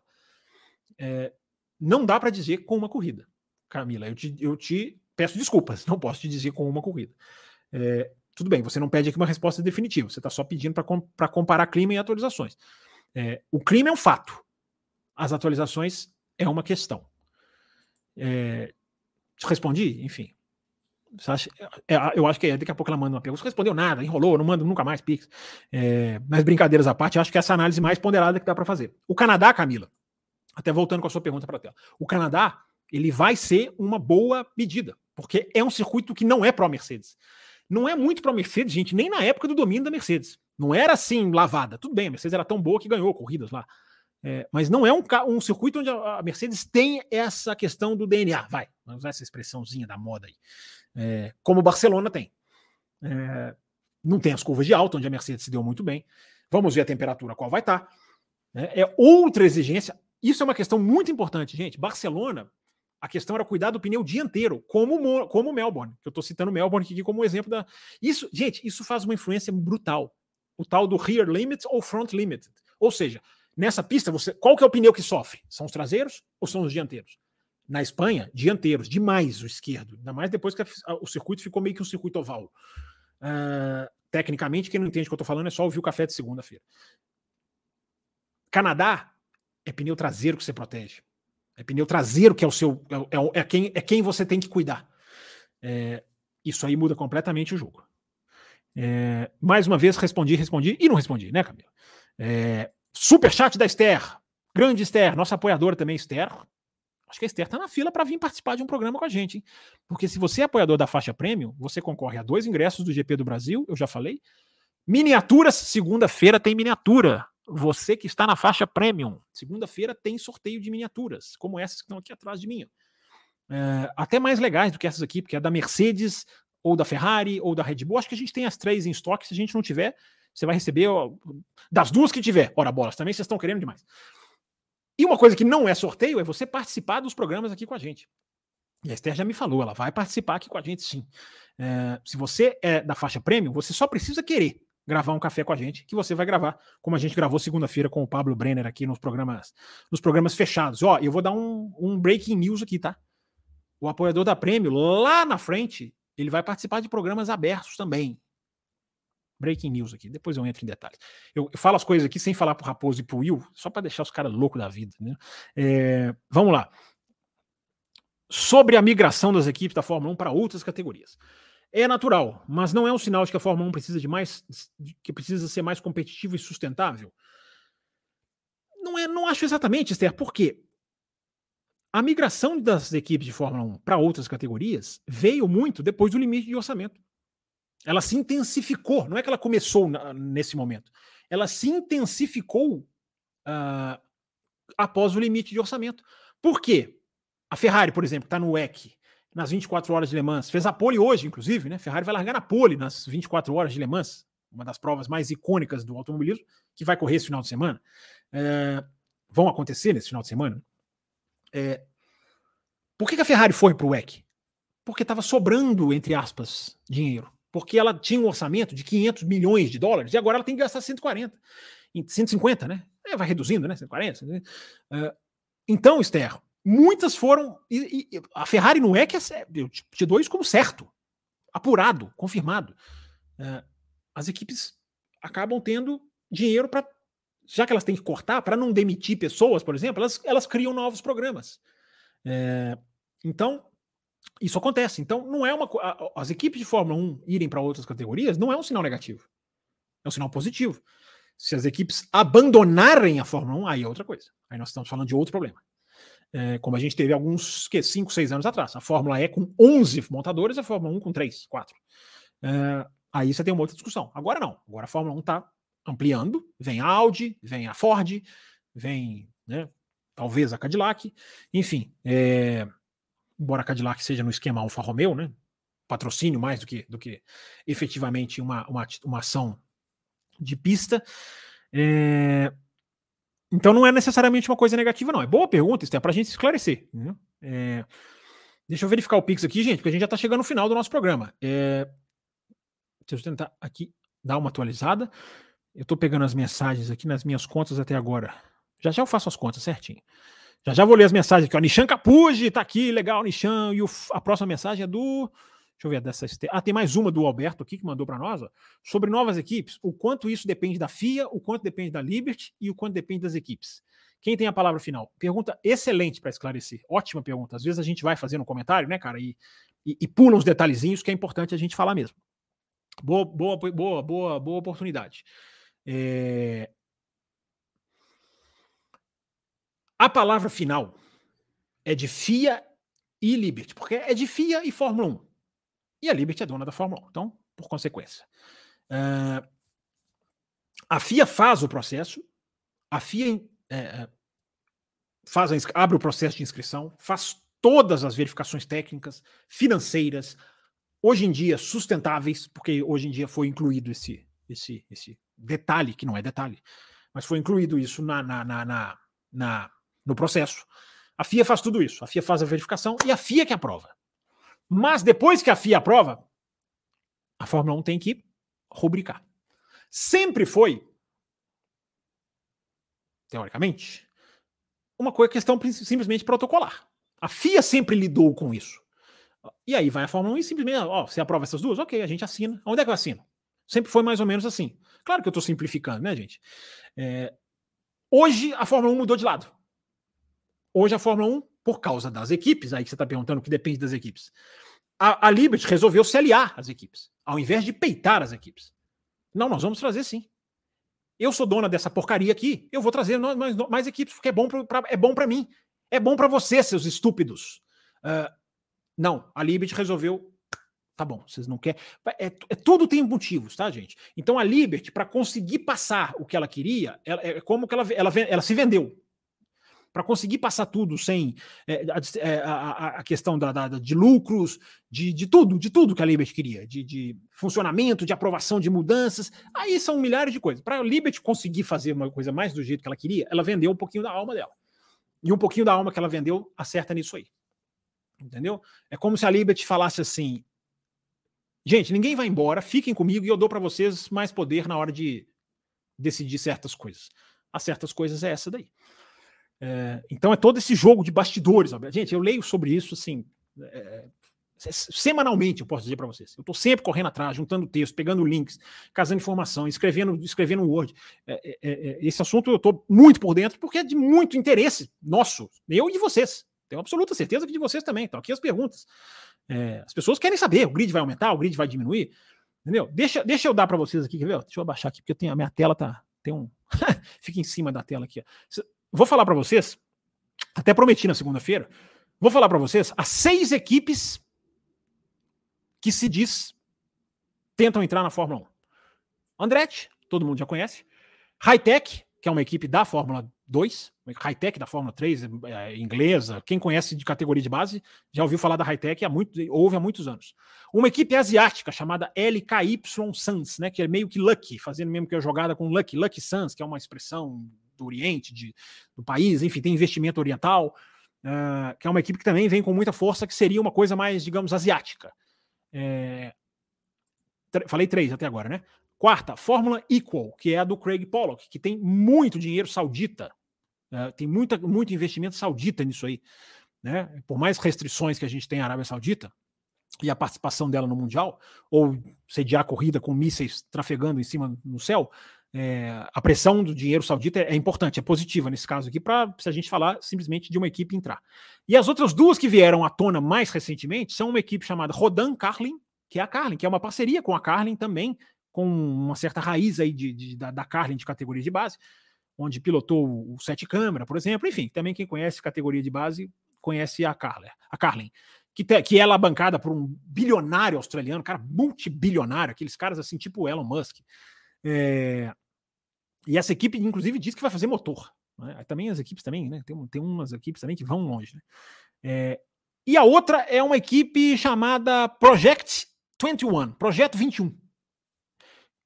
Speaker 2: É, não dá para dizer com uma corrida, Camila. Eu te, eu te peço desculpas, não posso te dizer com uma corrida. É, tudo bem, você não pede aqui uma resposta definitiva, você está só pedindo para comparar clima e atualizações. É, o clima é um fato, as atualizações é uma questão. É, respondi? Enfim, Acha, é, eu acho que é, daqui a pouco ela manda uma pergunta. Você respondeu nada, enrolou, não manda nunca mais Pix. É, mas brincadeiras à parte, acho que essa é a análise mais ponderada que dá para fazer. O Canadá, Camila, até voltando com a sua pergunta para a tela. O Canadá, ele vai ser uma boa medida, porque é um circuito que não é pró-Mercedes. Não é muito pró-Mercedes, gente, nem na época do domínio da Mercedes. Não era assim lavada. Tudo bem, a Mercedes era tão boa que ganhou corridas lá. É, mas não é um, um circuito onde a Mercedes tem essa questão do DNA. Vai, vamos usar essa expressãozinha da moda aí é, como o Barcelona tem. É, não tem as curvas de alta, onde a Mercedes se deu muito bem. Vamos ver a temperatura qual vai estar. Né? É outra exigência. Isso é uma questão muito importante, gente. Barcelona, a questão era cuidar do pneu dianteiro, como como Melbourne. Que eu estou citando Melbourne aqui como exemplo da. Isso, gente, isso faz uma influência brutal. O tal do rear limit ou front limit. Ou seja, nessa pista, você, qual que é o pneu que sofre? São os traseiros ou são os dianteiros? Na Espanha, dianteiros, demais o esquerdo, ainda mais depois que a, o circuito ficou meio que um circuito oval. Uh, tecnicamente, quem não entende o que eu estou falando é só ouvir o café de segunda-feira. Canadá é pneu traseiro que você protege. É pneu traseiro que é o seu. É, é, é quem, é quem você tem que cuidar. É, isso aí muda completamente o jogo. É, mais uma vez, respondi, respondi e não respondi, né, Camila? É, super chat da Esther. Grande Esther, nossa apoiadora também, Esther. Acho que a Esther está na fila para vir participar de um programa com a gente, hein? Porque se você é apoiador da faixa premium, você concorre a dois ingressos do GP do Brasil, eu já falei. Miniaturas, segunda-feira tem miniatura. você que está na faixa premium, segunda-feira tem sorteio de miniaturas, como essas que estão aqui atrás de mim. É, até mais legais do que essas aqui, porque é da Mercedes, ou da Ferrari, ou da Red Bull. Acho que a gente tem as três em estoque. Se a gente não tiver, você vai receber ó, das duas que tiver. Ora, bolas, também vocês estão querendo demais. E uma coisa que não é sorteio é você participar dos programas aqui com a gente. E a Esther já me falou, ela vai participar aqui com a gente sim. É, se você é da faixa premium, você só precisa querer gravar um café com a gente, que você vai gravar, como a gente gravou segunda-feira com o Pablo Brenner aqui nos programas, nos programas fechados. Ó, eu vou dar um, um breaking news aqui, tá? O apoiador da Prêmio, lá na frente, ele vai participar de programas abertos também. Breaking news aqui, depois eu entro em detalhes. Eu, eu falo as coisas aqui sem falar pro Raposo e pro Will, só para deixar os caras loucos da vida. Né? É, vamos lá. Sobre a migração das equipes da Fórmula 1 para outras categorias. É natural, mas não é um sinal de que a Fórmula 1 precisa de mais, que precisa ser mais competitiva e sustentável. Não é, não acho exatamente, Esther. Por quê? A migração das equipes de Fórmula 1 para outras categorias veio muito depois do limite de orçamento. Ela se intensificou, não é que ela começou nesse momento, ela se intensificou uh, após o limite de orçamento. Por quê? A Ferrari, por exemplo, está no WEC, nas 24 horas de Le Mans, fez a pole hoje, inclusive, né? Ferrari vai largar na pole nas 24 horas de Le Mans, uma das provas mais icônicas do automobilismo, que vai correr esse final de semana. É, vão acontecer nesse final de semana. É, por que, que a Ferrari foi para o WEC? Porque estava sobrando, entre aspas, dinheiro porque ela tinha um orçamento de 500 milhões de dólares e agora ela tem que gastar 140, 150, né? É, vai reduzindo, né? 140. Uh, então, Esther, muitas foram. E, e, a Ferrari não é que é, eu te dou isso como certo, apurado, confirmado. Uh, as equipes acabam tendo dinheiro para. Já que elas têm que cortar, para não demitir pessoas, por exemplo, elas, elas criam novos programas. É, então, isso acontece. Então, não é uma. As equipes de Fórmula 1 irem para outras categorias não é um sinal negativo. É um sinal positivo. Se as equipes abandonarem a Fórmula 1, aí é outra coisa. Aí nós estamos falando de outro problema. É, como a gente teve alguns, que 5, 6 anos atrás. A Fórmula E com 11 montadores, a Fórmula 1 com 3, 4. É, aí você tem uma outra discussão. Agora não. Agora a Fórmula 1 está ampliando. Vem a Audi, vem a Ford, vem, né, talvez a Cadillac. Enfim, é, embora a Cadillac seja no esquema Alfa Romeo, né? Patrocínio mais do que, do que efetivamente uma, uma, uma ação de pista. É... Então não é necessariamente uma coisa negativa, não. É boa pergunta, isso é para a gente esclarecer. Né? É... Deixa eu verificar o Pix aqui, gente, porque a gente já está chegando no final do nosso programa. É... Deixa eu tentar aqui dar uma atualizada. Eu estou pegando as mensagens aqui nas minhas contas até agora. Já já eu faço as contas certinho. Já já vou ler as mensagens aqui. Ó. Nishan Capuji tá aqui, legal, Nishan. E o, a próxima mensagem é do. Deixa eu ver dessa. Ah, tem mais uma do Alberto aqui que mandou para nós. Ó, sobre novas equipes. O quanto isso depende da FIA, o quanto depende da Liberty e o quanto depende das equipes. Quem tem a palavra final? Pergunta excelente para esclarecer. Ótima pergunta. Às vezes a gente vai fazer um comentário, né, cara, e, e, e pula uns detalhezinhos que é importante a gente falar mesmo. Boa, boa, boa, boa, boa oportunidade. É, A palavra final é de FIA e Liberty, porque é de FIA e Fórmula 1. E a Liberty é dona da Fórmula 1, então, por consequência. Uh, a FIA faz o processo, a FIA é, faz a, abre o processo de inscrição, faz todas as verificações técnicas, financeiras, hoje em dia sustentáveis, porque hoje em dia foi incluído esse, esse, esse detalhe, que não é detalhe, mas foi incluído isso na, na, na, na, na no processo. A FIA faz tudo isso. A FIA faz a verificação e a FIA que aprova. Mas depois que a FIA aprova, a Fórmula 1 tem que rubricar. Sempre foi, teoricamente, uma coisa questão simplesmente protocolar. A FIA sempre lidou com isso. E aí vai a Fórmula 1 e simplesmente, ó, você aprova essas duas? Ok, a gente assina. Onde é que eu assino? Sempre foi mais ou menos assim. Claro que eu estou simplificando, né, gente? É... Hoje a Fórmula 1 mudou de lado. Hoje a Fórmula 1, por causa das equipes, aí que você está perguntando que depende das equipes, a, a Liberty resolveu se aliar às equipes, ao invés de peitar as equipes. Não, nós vamos trazer sim. Eu sou dona dessa porcaria aqui, eu vou trazer mais, mais equipes, porque é bom para é bom mim. É bom para você, seus estúpidos. Uh, não, a Liberty resolveu Tá bom, vocês não querem. É, é, tudo tem motivos, tá, gente? Então a Liberty, para conseguir passar o que ela queria, ela, é como que ela, ela, ela se vendeu. Para conseguir passar tudo sem é, é, a, a, a, questão da, da, de lucros, de, de tudo, de tudo que a Liberty queria, de, de funcionamento, de aprovação de mudanças, aí são milhares de coisas. Para a Liberty conseguir fazer uma coisa mais do jeito que ela queria, ela vendeu um pouquinho da alma dela. E um pouquinho da alma que ela vendeu acerta nisso aí. Entendeu? É como se a Liberty falasse assim: Gente, ninguém vai embora, fiquem comigo e eu dou para vocês mais poder na hora de decidir certas coisas. As certas coisas é essa daí. É, então é todo esse jogo de bastidores. Gente, eu leio sobre isso assim. É, semanalmente, eu posso dizer para vocês. Eu estou sempre correndo atrás, juntando texto, pegando links, casando informação, escrevendo, escrevendo Word. É, é, é, é esse assunto eu estou muito por dentro porque é de muito interesse nosso, eu e de vocês. Tenho absoluta certeza que de vocês também. Então, aqui as perguntas. É, as pessoas querem saber: o grid vai aumentar, o grid vai diminuir? Entendeu? Deixa, deixa eu dar para vocês aqui, quer ver? Deixa eu abaixar aqui, porque eu tenho, a minha tela tá. Tem um. Fica em cima da tela aqui. Ó. Vou falar para vocês, até prometi na segunda-feira, vou falar para vocês as seis equipes que se diz tentam entrar na Fórmula 1. Andretti, todo mundo já conhece. Hightech, que é uma equipe da Fórmula 2, high-tech da Fórmula 3, é, inglesa, quem conhece de categoria de base, já ouviu falar da high-tech há muito, houve há muitos anos. Uma equipe asiática chamada LKY Suns, né, que é meio que Lucky, fazendo mesmo que a jogada com Lucky, Lucky Suns, que é uma expressão do Oriente, de, do país, enfim, tem investimento oriental, uh, que é uma equipe que também vem com muita força, que seria uma coisa mais, digamos, asiática. É, falei três até agora, né? Quarta, Fórmula Equal, que é a do Craig Pollock, que tem muito dinheiro saudita, uh, tem muita, muito investimento saudita nisso aí. Né? Por mais restrições que a gente tem na Arábia Saudita e a participação dela no Mundial, ou sediar a corrida com mísseis trafegando em cima no céu, é, a pressão do dinheiro saudita é, é importante, é positiva nesse caso aqui, para se a gente falar simplesmente de uma equipe entrar. E as outras duas que vieram à tona mais recentemente são uma equipe chamada Rodan Carlin, que é a Carlin, que é uma parceria com a Carlin também, com uma certa raiz aí de, de da, da Carlin de categoria de base, onde pilotou o Sete Câmara, por exemplo. Enfim, também quem conhece categoria de base conhece a Carlin, a Carlin que, te, que é bancada por um bilionário australiano, cara multibilionário, aqueles caras assim, tipo Elon Musk. É, e essa equipe, inclusive, diz que vai fazer motor. Né? Também as equipes também, né? Tem, tem umas equipes também que vão longe. Né? É, e a outra é uma equipe chamada Project 21, Projeto 21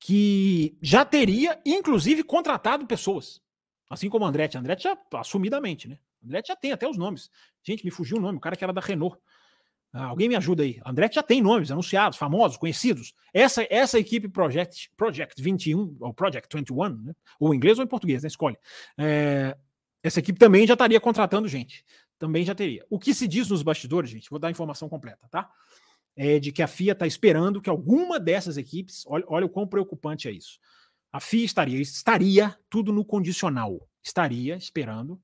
Speaker 2: que já teria, inclusive, contratado pessoas. Assim como Andretti. Andretti já, assumidamente, né? Andretti já tem até os nomes. Gente, me fugiu o nome, o cara que era da Renault. Ah, alguém me ajuda aí. Andretti já tem nomes anunciados, famosos, conhecidos. Essa, essa equipe Project, Project 21, ou Project 21, né? ou em inglês ou em português, né? Escolhe. É, essa equipe também já estaria contratando gente. Também já teria. O que se diz nos bastidores, gente, vou dar a informação completa, tá? é de que a FIA está esperando que alguma dessas equipes, olha, olha o quão preocupante é isso. A FIA estaria, estaria tudo no condicional, estaria esperando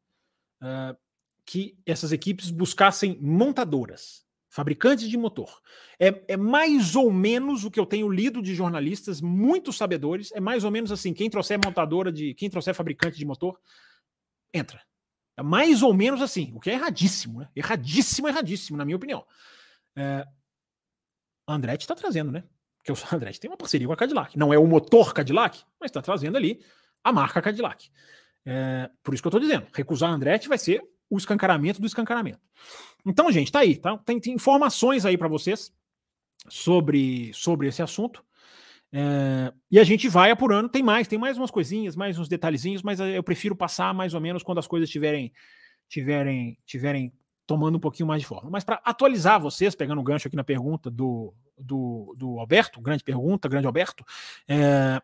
Speaker 2: uh, que essas equipes buscassem montadoras, fabricantes de motor. É, é, mais ou menos o que eu tenho lido de jornalistas muito sabedores. É mais ou menos assim: quem trouxer montadora de, quem trouxer fabricante de motor, entra. É mais ou menos assim, o que é erradíssimo, né? Erradíssimo, erradíssimo, na minha opinião. É, Andretti está trazendo, né? Porque o Andretti tem uma parceria com a Cadillac. Não é o motor Cadillac, mas está trazendo ali a marca Cadillac. É, por isso que eu estou dizendo, recusar Andretti vai ser o escancaramento do escancaramento. Então, gente, tá aí, tá? Tem, tem informações aí para vocês sobre, sobre esse assunto. É, e a gente vai apurando. Tem mais, tem mais umas coisinhas, mais uns detalhezinhos, mas eu prefiro passar mais ou menos quando as coisas tiverem, tiverem, tiverem tomando um pouquinho mais de forma. Mas para atualizar vocês, pegando o um gancho aqui na pergunta do, do, do Alberto, grande pergunta, grande Alberto, é,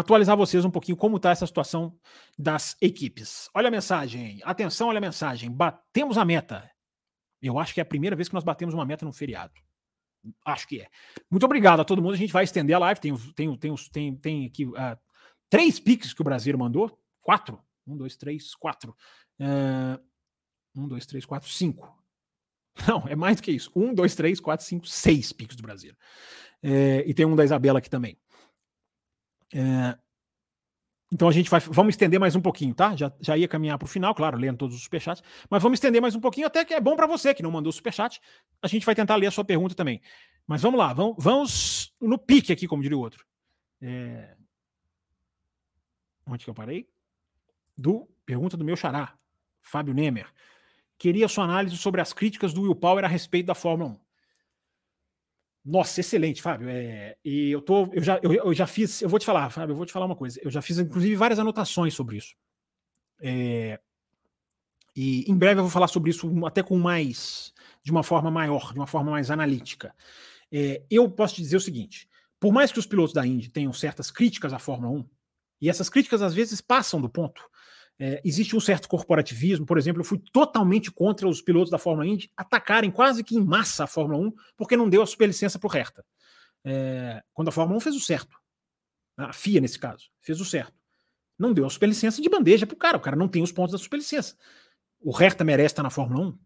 Speaker 2: atualizar vocês um pouquinho como está essa situação das equipes. Olha a mensagem, atenção, olha a mensagem, batemos a meta. Eu acho que é a primeira vez que nós batemos uma meta no feriado. Acho que é. Muito obrigado a todo mundo. A gente vai estender a live. Tem, tem, tem, tem, tem aqui uh, três piques que o Brasil mandou. Quatro. Um, dois, três, quatro. Uh, um, dois, três, quatro, cinco. Não, é mais do que isso. Um, dois, três, quatro, cinco, seis picos do Brasil. É, e tem um da Isabela aqui também. É, então a gente vai. Vamos estender mais um pouquinho, tá? Já, já ia caminhar para o final, claro, lendo todos os superchats. Mas vamos estender mais um pouquinho, até que é bom para você que não mandou superchat. A gente vai tentar ler a sua pergunta também. Mas vamos lá, vamos, vamos no pique aqui, como diria o outro. É... Onde que eu parei? Do pergunta do meu xará, Fábio Nemer. Queria sua análise sobre as críticas do Will Power a respeito da Fórmula 1. Nossa, excelente, Fábio. É, e eu tô, eu já, eu, eu, já fiz, eu vou te falar, Fábio, eu vou te falar uma coisa. Eu já fiz, inclusive, várias anotações sobre isso. É, e em breve eu vou falar sobre isso até com mais, de uma forma maior, de uma forma mais analítica. É, eu posso te dizer o seguinte: por mais que os pilotos da Indy tenham certas críticas à Fórmula 1, e essas críticas às vezes passam do ponto, é, existe um certo corporativismo, por exemplo, eu fui totalmente contra os pilotos da Fórmula Indy atacarem quase que em massa a Fórmula 1 porque não deu a superlicença para o Hertha. É, quando a Fórmula 1 fez o certo, a FIA nesse caso, fez o certo. Não deu a superlicença de bandeja para o cara, o cara não tem os pontos da superlicença. O Hertha merece estar na Fórmula 1?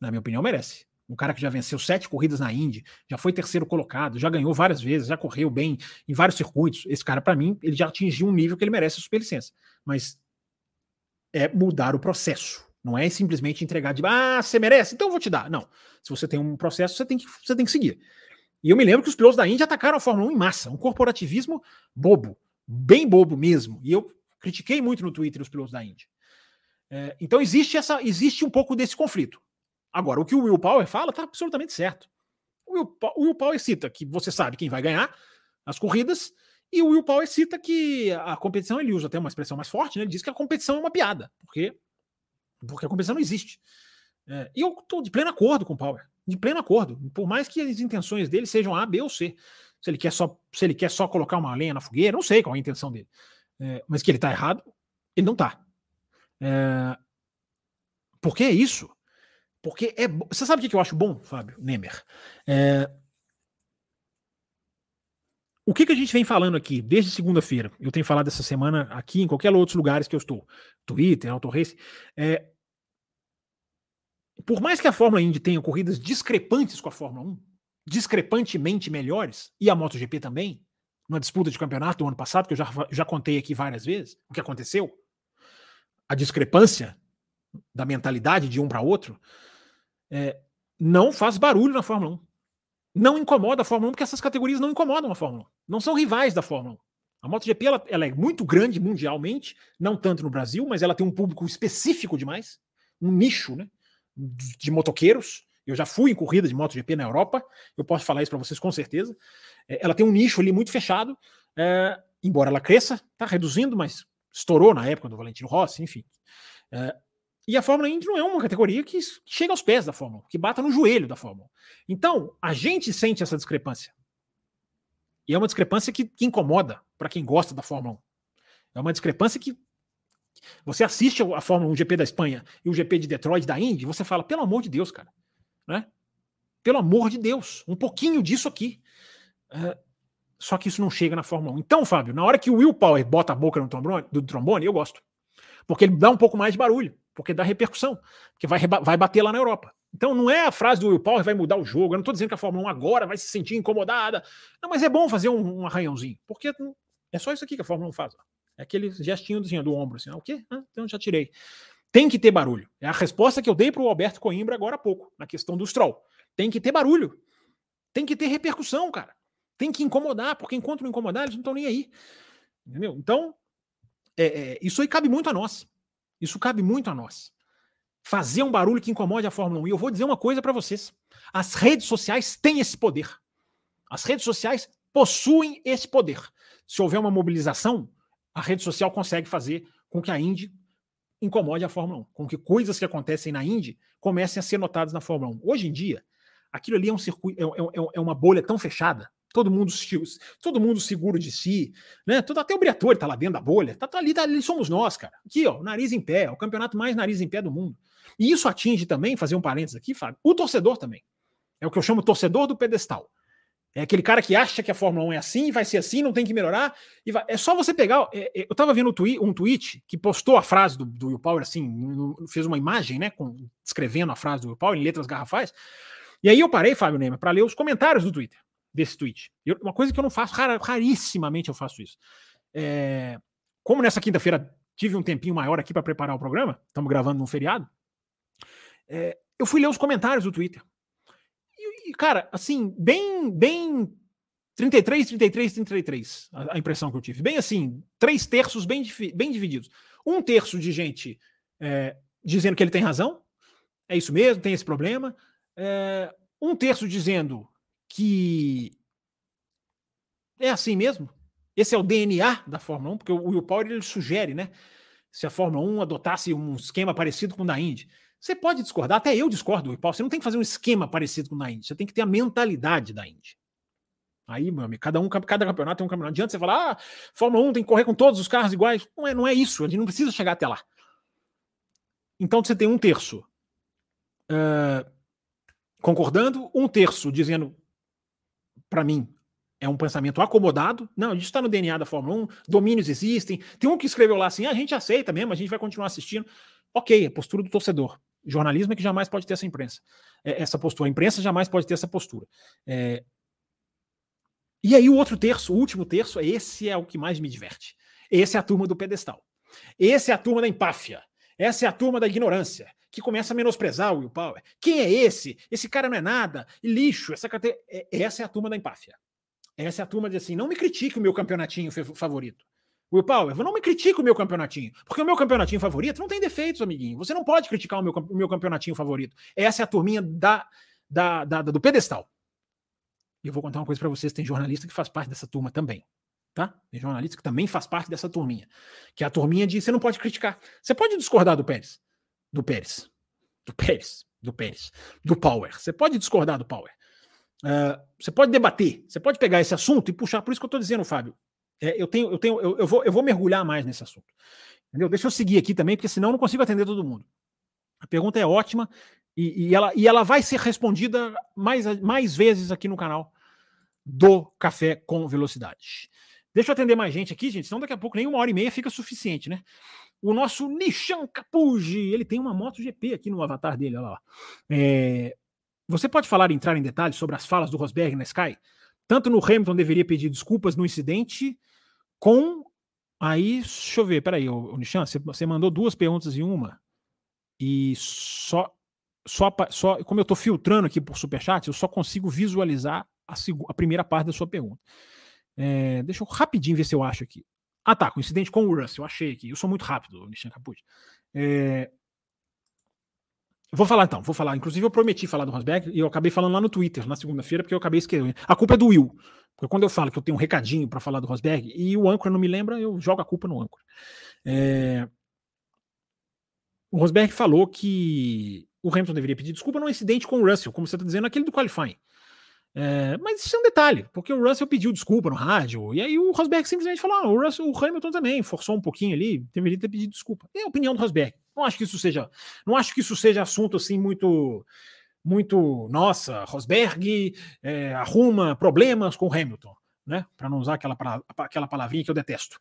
Speaker 2: Na minha opinião, merece. Um cara que já venceu sete corridas na Indy, já foi terceiro colocado, já ganhou várias vezes, já correu bem em vários circuitos. Esse cara, para mim, ele já atingiu um nível que ele merece a superlicença. Mas é mudar o processo. Não é simplesmente entregar de ah, você merece, então eu vou te dar. Não. Se você tem um processo, você tem que, você tem que seguir. E eu me lembro que os pilotos da Índia atacaram a Fórmula 1 em massa, um corporativismo bobo, bem bobo mesmo. E eu critiquei muito no Twitter os pilotos da Índia. É, então existe essa, existe um pouco desse conflito. Agora, o que o Will Power fala está absolutamente certo. O Will, o Will Power cita que você sabe quem vai ganhar as corridas e o Will Power cita que a competição, ele usa até uma expressão mais forte, né? Ele diz que a competição é uma piada, porque, porque a competição não existe. É, e eu estou de pleno acordo com o Power, de pleno acordo. Por mais que as intenções dele sejam A, B ou C. Se ele quer só, se ele quer só colocar uma lenha na fogueira, não sei qual é a intenção dele. É, mas que ele está errado, ele não está. É, por que é isso? Porque é. Você sabe o que eu acho bom, Fábio Nemer? É, o que, que a gente vem falando aqui desde segunda-feira? Eu tenho falado essa semana aqui, em qualquer outros lugares que eu estou, Twitter, Auto Race. É, por mais que a Fórmula Indy tenha corridas discrepantes com a Fórmula 1, discrepantemente melhores, e a MotoGP também, numa disputa de campeonato do ano passado, que eu já, já contei aqui várias vezes, o que aconteceu, a discrepância da mentalidade de um para outro, é, não faz barulho na Fórmula 1 não incomoda a Fórmula 1, porque essas categorias não incomodam a Fórmula 1. Não são rivais da Fórmula 1. A MotoGP ela, ela é muito grande mundialmente, não tanto no Brasil, mas ela tem um público específico demais, um nicho né, de motoqueiros. Eu já fui em corrida de MotoGP na Europa, eu posso falar isso para vocês com certeza. É, ela tem um nicho ali muito fechado, é, embora ela cresça, está reduzindo, mas estourou na época do Valentino Rossi, enfim. É, e a Fórmula Indy não é uma categoria que chega aos pés da Fórmula, que bata no joelho da Fórmula. Então, a gente sente essa discrepância. E é uma discrepância que, que incomoda para quem gosta da Fórmula 1. É uma discrepância que você assiste a Fórmula 1 GP da Espanha e o GP de Detroit da Indy, você fala, pelo amor de Deus, cara. Né? Pelo amor de Deus, um pouquinho disso aqui. É, só que isso não chega na Fórmula 1. Então, Fábio, na hora que o Will Power bota a boca no trombone, do trombone, eu gosto. Porque ele dá um pouco mais de barulho porque dá repercussão, porque vai, vai bater lá na Europa. Então não é a frase do Will Power vai mudar o jogo. Eu não estou dizendo que a Fórmula 1 agora vai se sentir incomodada. Não, mas é bom fazer um, um arranhãozinho, porque é só isso aqui que a Fórmula 1 faz. É aquele gestinho assim, do ombro, assim, ah, o quê? Ah, então já tirei. Tem que ter barulho. É a resposta que eu dei para o Alberto Coimbra agora há pouco, na questão do Stroll. Tem que ter barulho. Tem que ter repercussão, cara. Tem que incomodar, porque enquanto não incomodar, eles não estão nem aí. Entendeu? Então, é, é, isso aí cabe muito a nós. Isso cabe muito a nós. Fazer um barulho que incomode a Fórmula 1. E eu vou dizer uma coisa para vocês: as redes sociais têm esse poder. As redes sociais possuem esse poder. Se houver uma mobilização, a rede social consegue fazer com que a Indy incomode a Fórmula 1, com que coisas que acontecem na Indy comecem a ser notadas na Fórmula 1. Hoje em dia, aquilo ali é um circuito, é, é, é uma bolha tão fechada todo mundo todo mundo seguro de si, né? Todo, até o Briatore tá lá dentro da bolha, tá, tá, ali, tá ali, somos nós, cara. Aqui, ó, nariz em pé, o campeonato mais nariz em pé do mundo. E isso atinge também, fazer um parênteses aqui, Fábio, o torcedor também. É o que eu chamo torcedor do pedestal. É aquele cara que acha que a Fórmula 1 é assim, vai ser assim, não tem que melhorar. E vai... É só você pegar. É, é, eu tava vendo um tweet, um tweet que postou a frase do, do Will Power, assim, fez uma imagem, né, com, descrevendo a frase do Will Power em letras garrafais. E aí eu parei, Fábio Neymar, para ler os comentários do Twitter desse tweet. Eu, uma coisa que eu não faço, rar, rarissimamente eu faço isso. É, como nessa quinta-feira tive um tempinho maior aqui para preparar o programa, estamos gravando num feriado, é, eu fui ler os comentários do Twitter. E, cara, assim, bem, bem 33, 33, 33, a, a impressão que eu tive. Bem assim, três terços bem, bem divididos. Um terço de gente é, dizendo que ele tem razão, é isso mesmo, tem esse problema. É, um terço dizendo que é assim mesmo. Esse é o DNA da Fórmula 1, porque o Will Power ele sugere, né? Se a Fórmula 1 adotasse um esquema parecido com o da Indy. Você pode discordar, até eu discordo do Will Power. Você não tem que fazer um esquema parecido com o da Indy, você tem que ter a mentalidade da Indy. Aí, meu amigo, cada um, cada campeonato tem um campeonato. Adianta você falar, ah, Fórmula 1 tem que correr com todos os carros iguais. Não é, não é isso, a gente não precisa chegar até lá. Então você tem um terço uh, concordando, um terço dizendo, para mim, é um pensamento acomodado. Não, isso está no DNA da Fórmula 1, domínios existem. Tem um que escreveu lá assim: ah, a gente aceita mesmo, a gente vai continuar assistindo. Ok, a postura do torcedor. Jornalismo é que jamais pode ter essa imprensa. É, essa postura. A imprensa jamais pode ter essa postura. É, e aí o outro terço, o último terço, esse é o que mais me diverte. Esse é a turma do pedestal. Esse é a turma da empáfia. Essa é a turma da ignorância, que começa a menosprezar o Will Power. Quem é esse? Esse cara não é nada. E lixo. Essa, é, essa é a turma da empáfia. Essa é a turma de assim, não me critique o meu campeonatinho favorito. Will Power, não me critique o meu campeonatinho, porque o meu campeonatinho favorito não tem defeitos, amiguinho. Você não pode criticar o meu, o meu campeonatinho favorito. Essa é a turminha da, da, da do pedestal. E eu vou contar uma coisa para vocês: tem jornalista que faz parte dessa turma também. Tá? Tem jornalista que também faz parte dessa turminha. Que é a turminha de você não pode criticar. Você pode discordar do Pérez. Do Pérez. Do Pérez. Do Pérez. Do Power. Você pode discordar do Power. Uh, você pode debater. Você pode pegar esse assunto e puxar. Por isso que eu estou dizendo, Fábio. É, eu tenho, eu tenho, eu, eu, vou, eu vou mergulhar mais nesse assunto. Entendeu? Deixa eu seguir aqui também, porque senão eu não consigo atender todo mundo. A pergunta é ótima e, e, ela, e ela vai ser respondida mais, mais vezes aqui no canal do Café com Velocidade. Deixa eu atender mais gente aqui, gente, senão daqui a pouco nem uma hora e meia fica suficiente, né? O nosso Nishan Capuji, ele tem uma moto GP aqui no avatar dele, olha lá. É, você pode falar, entrar em detalhes sobre as falas do Rosberg na Sky? Tanto no Hamilton deveria pedir desculpas no incidente, com. Aí, deixa eu ver, peraí, o Nishan, você, você mandou duas perguntas em uma. E só só, só como eu estou filtrando aqui por superchat, eu só consigo visualizar a, a primeira parte da sua pergunta. É, deixa eu rapidinho ver se eu acho aqui. Ah, tá, coincidente com o Russ, eu achei aqui. Eu sou muito rápido, Nishan Capucci. É, Vou falar então, vou falar. Inclusive, eu prometi falar do Rosberg e eu acabei falando lá no Twitter na segunda-feira, porque eu acabei esquecendo. A culpa é do Will. Porque quando eu falo que eu tenho um recadinho para falar do Rosberg e o âncora não me lembra, eu jogo a culpa no âncora. É... O Rosberg falou que o Hamilton deveria pedir desculpa no incidente com o Russell, como você está dizendo, aquele do qualifying. É, mas isso é um detalhe, porque o Russell pediu desculpa no rádio, e aí o Rosberg simplesmente falou: ah, o, Russell, o Hamilton também forçou um pouquinho ali, deveria ter pedido desculpa. É a opinião do Rosberg. Não acho que isso seja, não acho que isso seja assunto assim muito, muito, nossa, Rosberg é, arruma problemas com o Hamilton, né? Para não usar aquela, aquela palavrinha que eu detesto.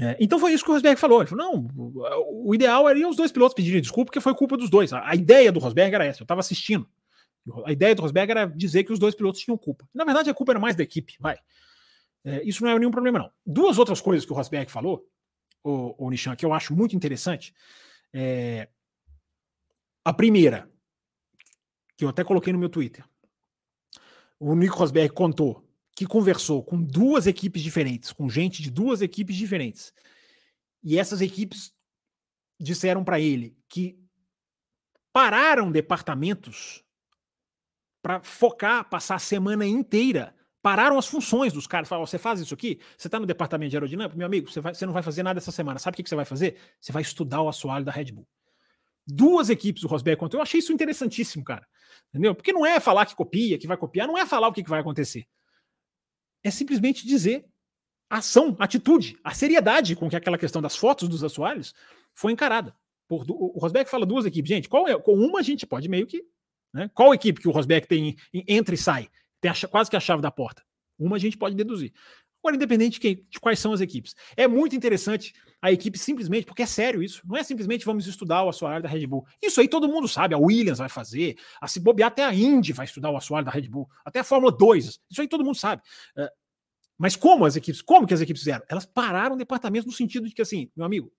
Speaker 2: É, então foi isso que o Rosberg falou. Ele falou: não, o, ideal era os dois pilotos pedirem desculpa, porque foi culpa dos dois. A, a ideia do Rosberg era essa, eu estava assistindo. A ideia do Rosberg era dizer que os dois pilotos tinham culpa. Na verdade, a culpa era mais da equipe, vai. É, isso não é nenhum problema, não. Duas outras coisas que o Rosberg falou, o, o Nishan, que eu acho muito interessante. É, a primeira, que eu até coloquei no meu Twitter. O Nico Rosberg contou que conversou com duas equipes diferentes, com gente de duas equipes diferentes. E essas equipes disseram para ele que pararam departamentos para focar, passar a semana inteira. Pararam as funções dos caras. Falaram: você faz isso aqui? Você está no departamento de aerodinâmica? Meu amigo, você, vai, você não vai fazer nada essa semana. Sabe o que, você vai fazer? Você vai estudar o assoalho da Red Bull. Duas equipes do Rosberg contou. Eu achei isso interessantíssimo, cara. Entendeu? Porque não é falar que copia, que vai copiar, não é falar o que, que vai acontecer. É simplesmente dizer ação, atitude, a seriedade com que aquela questão das fotos dos assoalhos foi encarada. Por, o Rosberg fala duas equipes. Gente, qual é? Com uma a gente pode meio que né? Qual equipe que o Rosberg tem entra e sai? Tem a, quase que a chave da porta. Uma a gente pode deduzir. Agora, independente de, quem, de, quais são as equipes. É muito interessante a equipe simplesmente, porque é sério isso. Não é simplesmente vamos estudar o assoalho da Red Bull. Isso aí todo mundo sabe. A Williams vai fazer, a se bobear até a Indy vai estudar o assoalho da Red Bull, até a Fórmula 2. Isso aí todo mundo sabe. Uh, mas como as equipes, como que as equipes fizeram? Elas pararam departamentos no sentido de que, assim, meu amigo,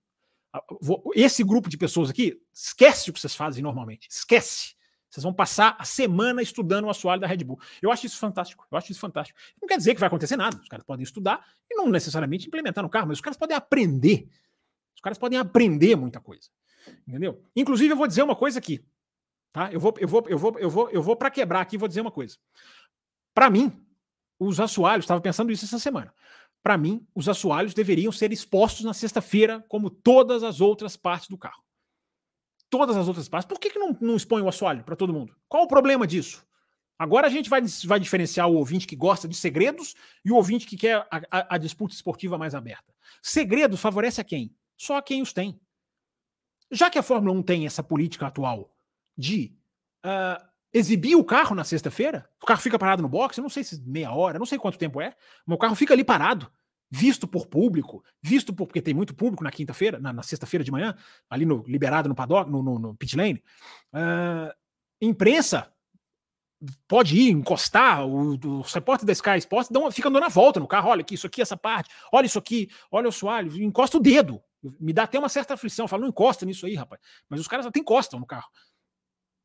Speaker 2: esse grupo de pessoas aqui, esquece o que vocês fazem normalmente. Esquece. Vocês vão passar a semana estudando o assoalho da Red Bull. Eu acho isso fantástico. Eu acho isso fantástico. Não quer dizer que vai acontecer nada. Os caras podem estudar e não necessariamente implementar no carro, mas os caras podem aprender. Os caras podem aprender muita coisa. Entendeu? Inclusive, eu vou dizer uma coisa aqui. Tá? Eu vou, eu vou, eu vou, eu vou, eu vou para quebrar aqui, vou dizer uma coisa. Para mim, os assoalhos, estava pensando isso essa semana. Para mim, os assoalhos deveriam ser expostos na sexta-feira, como todas as outras partes do carro. Todas as outras partes. Por que, que não, não expõe o assoalho para todo mundo? Qual o problema disso? Agora a gente vai, vai diferenciar o ouvinte que gosta de segredos e o ouvinte que quer a, a, a disputa esportiva mais aberta. Segredos favorece a quem? Só a quem os tem. Já que a Fórmula 1 tem essa política atual de uh, exibir o carro na sexta-feira, o carro fica parado no box, eu não sei se meia hora, não sei quanto tempo é, mas o carro fica ali parado, visto por público, visto por, porque tem muito público na quinta-feira, na, na sexta-feira de manhã, ali no liberado no paddock, no, no, no pit lane. Uh, imprensa pode ir, encostar, o, o repórter da Sky Sports uma, fica dando a volta no carro, olha aqui, isso aqui, essa parte, olha isso aqui, olha o soalho, encosta o dedo, me dá até uma certa aflição. Fala, não encosta nisso aí, rapaz. Mas os caras até encostam no carro.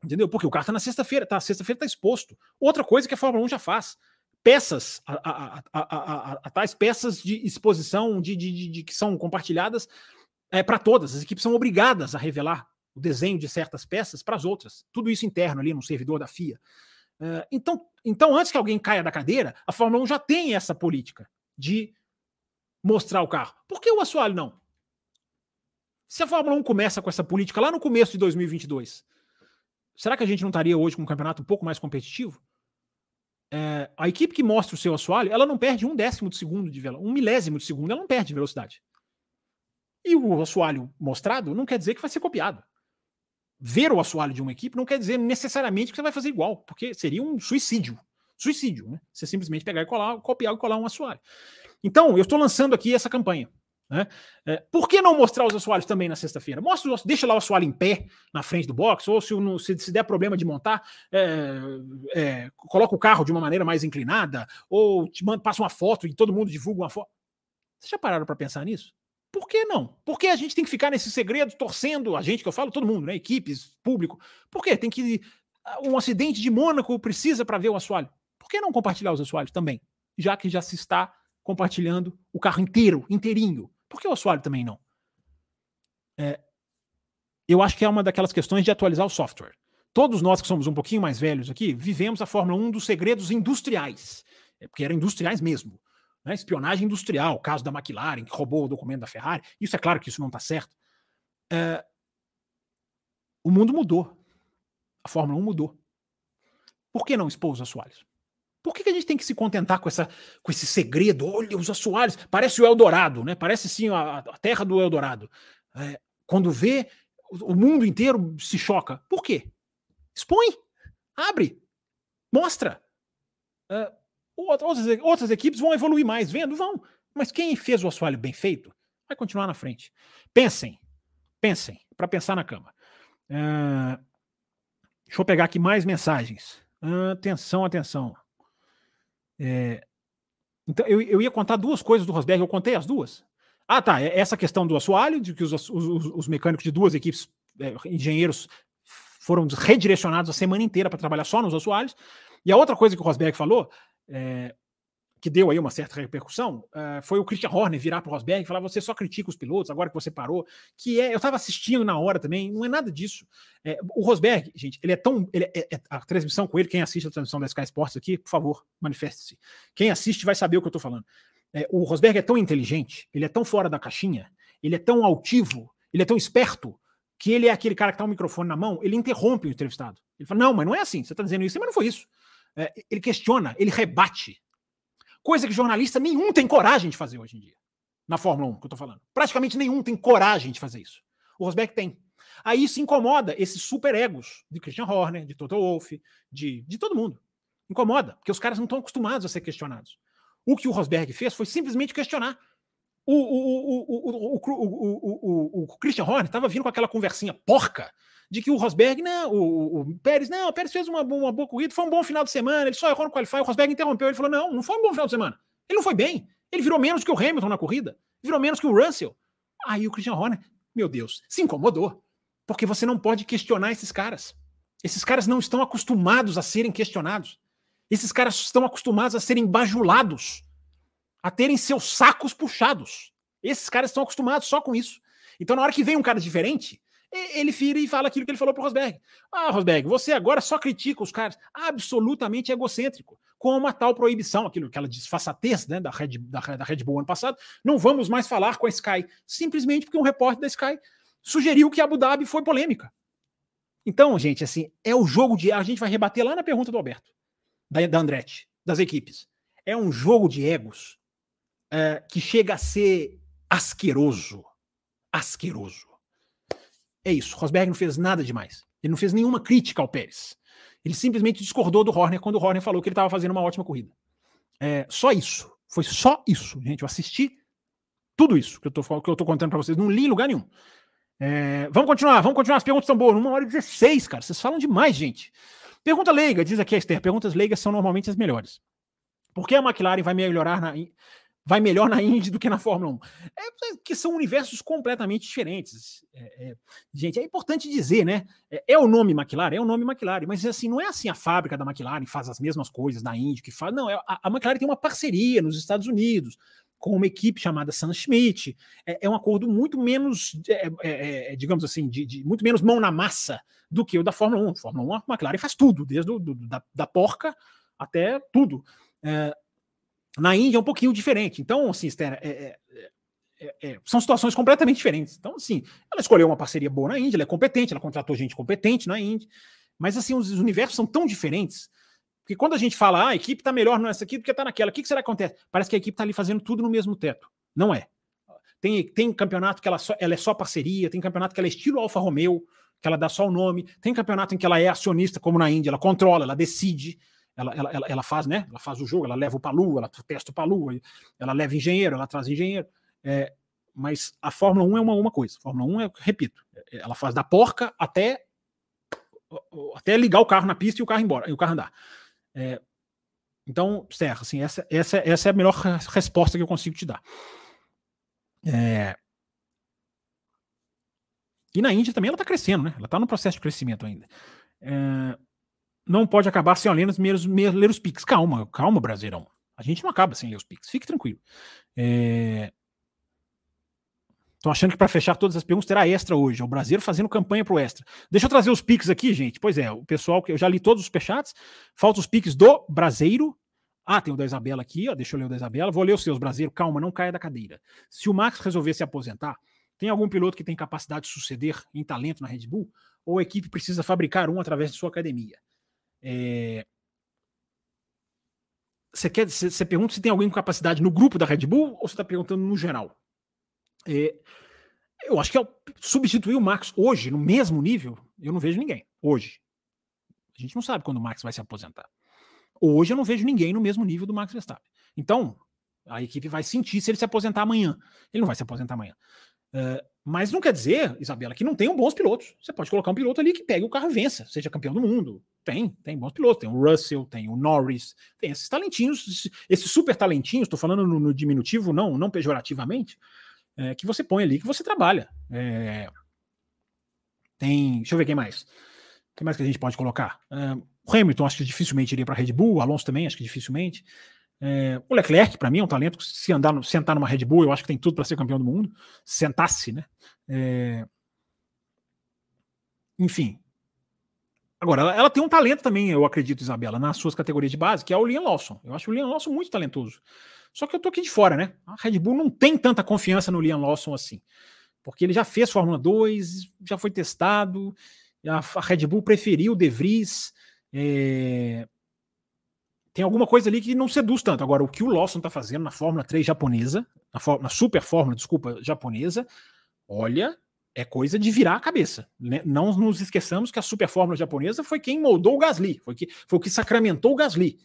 Speaker 2: Entendeu? Porque o carro tá na sexta-feira, tá? Sexta-feira tá exposto. Outra coisa que a Fórmula 1 já faz. Peças, a, a, a, a tais peças de exposição de, de, de, de que são compartilhadas é, para todas. As equipes são obrigadas a revelar o desenho de certas peças para as outras. Tudo isso interno ali no servidor da FIA. Uh, então, então, antes que alguém caia da cadeira, a Fórmula 1 já tem essa política de mostrar o carro. Por que o assoalho não? Se a Fórmula 1 começa com essa política lá no começo de 2022, será que a gente não estaria hoje com um campeonato um pouco mais competitivo? É, a equipe que mostra o seu assoalho, ela não perde um décimo de segundo de velocidade, um milésimo de segundo, ela não perde velocidade. E o assoalho mostrado não quer dizer que vai ser copiado. Ver o assoalho de uma equipe não quer dizer necessariamente que você vai fazer igual, porque seria um suicídio. Suicídio, né? Você simplesmente pegar e colar, copiar e colar um assoalho. Então, eu estou lançando aqui essa campanha. Né? É, por que não mostrar os assoalhos também na sexta-feira? Mostra, deixa lá o assoalho em pé na frente do box, ou se, se, se der problema de montar, é, é, coloca o carro de uma maneira mais inclinada, ou te manda, passa uma foto e todo mundo divulga uma foto. Vocês já pararam para pensar nisso? Por que não? Por que a gente tem que ficar nesse segredo, torcendo, a gente que eu falo, todo mundo, né? Equipes, público. Por quê? Tem que. Um acidente de Mônaco precisa para ver o assoalho. Por que não compartilhar os assoalhos também? Já que já se está compartilhando o carro inteiro, inteirinho. Por que o assoalho também não? É, eu acho que é uma daquelas questões de atualizar o software. Todos nós que somos um pouquinho mais velhos aqui, vivemos a Fórmula 1 dos segredos industriais. É porque eram industriais mesmo. Né? Espionagem industrial, o caso da McLaren, que roubou o documento da Ferrari. Isso é claro que isso não está certo. É, o mundo mudou. A Fórmula 1 mudou. Por que não expor os assoalhos? Por que, que, a gente tem que se contentar com, essa, com esse segredo? Olha, os assoalhos, parece o Eldorado, né? Parece sim a, a terra do Eldorado. É, quando vê, o, o mundo inteiro se choca. Por quê? Expõe, abre, mostra. É, outras, outras equipes vão evoluir mais, vendo? Vão. Mas quem fez o assoalho bem feito vai continuar na frente. Pensem, pensem, para pensar na cama. É, deixa eu pegar aqui mais mensagens. Atenção, atenção. É, então, eu, eu ia contar duas coisas do Rosberg, eu contei as duas. Ah, tá. É essa questão do assoalho, de que os, os, os mecânicos de duas equipes, é, engenheiros, foram redirecionados a semana inteira para trabalhar só nos assoalhos. E a outra coisa que o Rosberg falou, é, que deu aí uma certa repercussão, uh, foi o Christian Horner virar para o Rosberg e falar: você só critica os pilotos agora que você parou. Que é, eu estava assistindo na hora também, não é nada disso. É, o Rosberg, gente, ele é tão. Ele é, é, a transmissão com ele, quem assiste a transmissão da Sky Sports aqui, por favor, manifeste-se. Quem assiste vai saber o que eu estou falando. É, o Rosberg é tão inteligente, ele é tão fora da caixinha, ele é tão altivo, ele é tão esperto, que ele é aquele cara que está o microfone na mão, ele interrompe o entrevistado. Ele fala: não, mas não é assim, você está dizendo isso, mas não foi isso. É, ele questiona, ele rebate Coisa que jornalista nenhum tem coragem de fazer hoje em dia. Na Fórmula 1, que eu tô falando. Praticamente nenhum tem coragem de fazer isso. O Rosberg tem. Aí isso incomoda esses super egos de Christian Horner, de Toto Wolff, de, de todo mundo. Incomoda, porque os caras não estão acostumados a ser questionados. O que o Rosberg fez foi simplesmente questionar. O, o, o, o, Christian Horner estava vindo com aquela conversinha porca de que o Rosberg, não, o, o Pérez, não, o Pérez fez uma, uma boa corrida, foi um bom final de semana, ele só errou no qualify, o Rosberg interrompeu, ele falou, não, não foi um bom final de semana. Ele não foi bem, ele virou menos que o Hamilton na corrida, virou menos que o Russell. Aí o Christian Horner, meu Deus, se incomodou, porque você não pode questionar esses caras. Esses caras não estão acostumados a serem questionados. Esses caras estão acostumados a serem bajulados, a terem seus sacos puxados. Esses caras estão acostumados só com isso. Então, na hora que vem um cara diferente, ele vira e fala aquilo que ele falou para Rosberg. Ah, Rosberg, você agora só critica os caras. Absolutamente egocêntrico. Como a tal proibição, aquilo, aquela disfarçatez né, da, Red, da, da Red Bull ano passado. Não vamos mais falar com a Sky. Simplesmente porque um repórter da Sky sugeriu que Abu Dhabi foi polêmica. Então, gente, assim, é o jogo de. A gente vai rebater lá na pergunta do Alberto, da, da Andretti, das equipes. É um jogo de egos é, que chega a ser asqueroso. Asqueroso. É isso. Rosberg não fez nada demais. Ele não fez nenhuma crítica ao Pérez. Ele simplesmente discordou do Horner quando o Horner falou que ele estava fazendo uma ótima corrida. É, só isso. Foi só isso, gente. Eu assisti tudo isso que eu tô contando para vocês. Não li em lugar nenhum. É, vamos continuar, vamos continuar. As perguntas estão boas. Uma hora e 16, cara. Vocês falam demais, gente. Pergunta leiga, diz aqui a Esther. Perguntas leigas são normalmente as melhores. Por que a McLaren vai melhorar na, vai melhor na Indy do que na Fórmula 1. É, é, que são universos completamente diferentes. É, é, gente, é importante dizer, né? É, é, o nome McLaren, é o nome McLaren, mas assim, não é assim a fábrica da McLaren faz as mesmas coisas da Indy que faz. Não, é, a, a McLaren tem uma parceria nos Estados Unidos com uma equipe chamada Sam Schmidt. É, um acordo muito menos, digamos assim, de, de, muito menos mão na massa do que o da Fórmula 1. Fórmula 1, a McLaren faz tudo, desde o, do, da, da porca até tudo. Na Índia é um pouquinho diferente. Então, assim, Esther, é é, é, é, são situações completamente diferentes. Então, assim, ela escolheu uma parceria boa na Índia, ela é competente, ela contratou gente competente na Índia. Mas, assim, os universos são tão diferentes que quando a gente fala, ah, a equipe está melhor nessa aqui do que está naquela, o que, que será que acontece? Parece que a equipe está ali fazendo tudo no mesmo teto. Não é. Tem, tem campeonato que ela, só, ela é só parceria, tem campeonato que ela é estilo Alfa Romeo, que ela dá só o nome, tem campeonato em que ela é acionista, como na Índia, ela controla, ela decide ela, ela, ela, ela, faz, né? Ela faz o jogo, ela leva o Palu, ela testa o Palu, ela leva engenheiro, ela traz engenheiro. É, mas a Fórmula 1 é uma, uma coisa. A Fórmula 1 é, repito, é, ela faz da porca até até ligar o carro na pista e o carro embora, e o carro andar. É, então, Serra, assim, essa, essa, essa é a melhor resposta que eu consigo te dar. É, e na Índia também ela está crescendo, né? Ela está no processo de crescimento ainda. É, não pode acabar sem ler os, ler os pics. Calma, calma, Brasileirão. A gente não acaba sem ler os pics. Fique tranquilo. É... Achando que para fechar todas as perguntas terá extra hoje. É o brasileiro fazendo campanha pro extra. Deixa eu trazer os pics aqui, gente. Pois é, o pessoal que eu já li todos os superchats. Falta os pics do Brasileiro. Ah, tem o da Isabela aqui, ó. Deixa eu ler o da Isabela. Vou ler os seus, Brasileiro. Calma, não caia da cadeira. Se o Max resolver se aposentar, tem algum piloto que tem capacidade de suceder em talento na Red Bull? Ou a equipe precisa fabricar um através de sua academia? É... Você, quer, você, você pergunta se tem alguém com capacidade no grupo da Red Bull ou você está perguntando no geral? É... Eu acho que é substituir o Max hoje, no mesmo nível, eu não vejo ninguém. Hoje. A gente não sabe quando o Max vai se aposentar. Hoje eu não vejo ninguém no mesmo nível do Max Verstappen. Então, a equipe vai sentir se ele se aposentar amanhã. Ele não vai se aposentar amanhã. Uh, mas não quer dizer, Isabela, que não tenham bons pilotos. Você pode colocar um piloto ali que pegue o carro e vença, seja campeão do mundo. Tem, tem bons pilotos. Tem o Russell, tem o Norris, tem esses talentinhos, esses super talentinhos, estou falando no, no, diminutivo, não, não pejorativamente, é, que você põe ali, que você trabalha. É, tem, deixa eu ver quem mais. Quem mais que a gente pode colocar? É, o Hamilton, acho que dificilmente iria para a Red Bull, o Alonso também, acho que dificilmente. É, o Leclerc, para mim, é um talento. Se andar no, sentar numa Red Bull, eu acho que tem tudo para ser campeão do mundo. Sentasse, né? É, enfim. Agora, ela, ela, tem um talento também, eu acredito, Isabela, nas suas categorias de base, que é o Liam Lawson. Eu acho o Liam Lawson muito talentoso. Só que eu tô aqui de fora, né? A Red Bull não tem tanta confiança no Liam Lawson assim. Porque ele já fez Fórmula 2, já foi testado. A, a Red Bull preferiu o De Vries. É, tem alguma coisa ali que não seduz tanto. Agora, o que o Lawson está fazendo na Fórmula 3 japonesa, na, na, Super Fórmula, desculpa, japonesa, olha, é coisa de virar a cabeça. Né? Não nos esqueçamos que a Super Fórmula japonesa foi quem moldou o Gasly, foi, que, foi o que sacramentou o Gasly.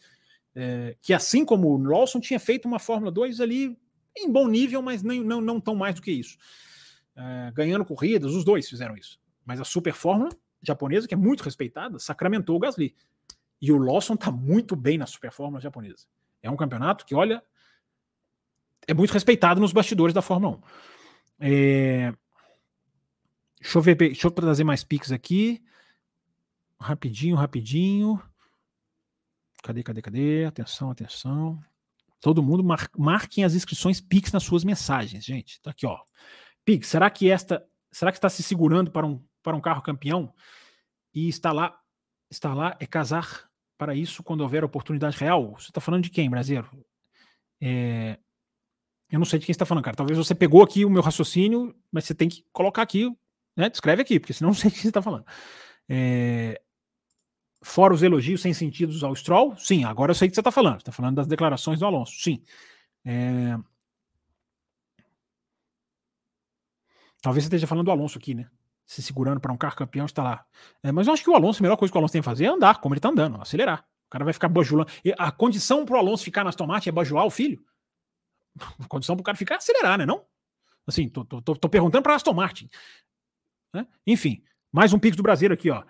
Speaker 2: É, que assim como o Lawson tinha feito uma Fórmula 2 ali em bom nível, mas nem, não, não tão mais do que isso. É, ganhando corridas, os dois fizeram isso. Mas a Super Fórmula japonesa, que é muito respeitada, sacramentou o Gasly. E o Lawson está muito bem na Super Fórmula japonesa. É um campeonato que, olha, é muito respeitado nos bastidores da Fórmula 1. É... Deixa eu ver, deixa eu trazer mais piques aqui. rapidinho, rapidinho. Cadê, cadê, cadê? Atenção, atenção. Todo mundo mar marquem as inscrições Pix nas suas mensagens, gente. Tá aqui, ó. Pix, será que esta, será que está se segurando para um, para um carro campeão e está lá, está lá é casar para isso quando houver oportunidade real? Você está falando de quem, brasileiro? É, eu não sei de quem está falando, cara. Talvez você pegou aqui o meu raciocínio, mas você tem que colocar aqui, né? Escreve aqui, porque senão não sei de quem você está falando. É, fora os elogios sem sentidos ao Stroll, sim, agora eu sei o que você está falando. Está falando das declarações do Alonso, sim. É... Talvez você esteja falando do Alonso aqui, né? Se segurando para um carro campeão, está lá. É, mas eu acho que o Alonso, a melhor coisa que o Alonso tem que fazer é andar, como ele está andando, acelerar. O cara vai ficar bajulando. A condição para o Alonso ficar nas tomates é bajular o filho? A condição para o cara ficar é acelerar, né? Não? Assim, tô, tô, tô, tô perguntando para Aston Martin. Né? Enfim, mais um pico do Brasileiro aqui, ó.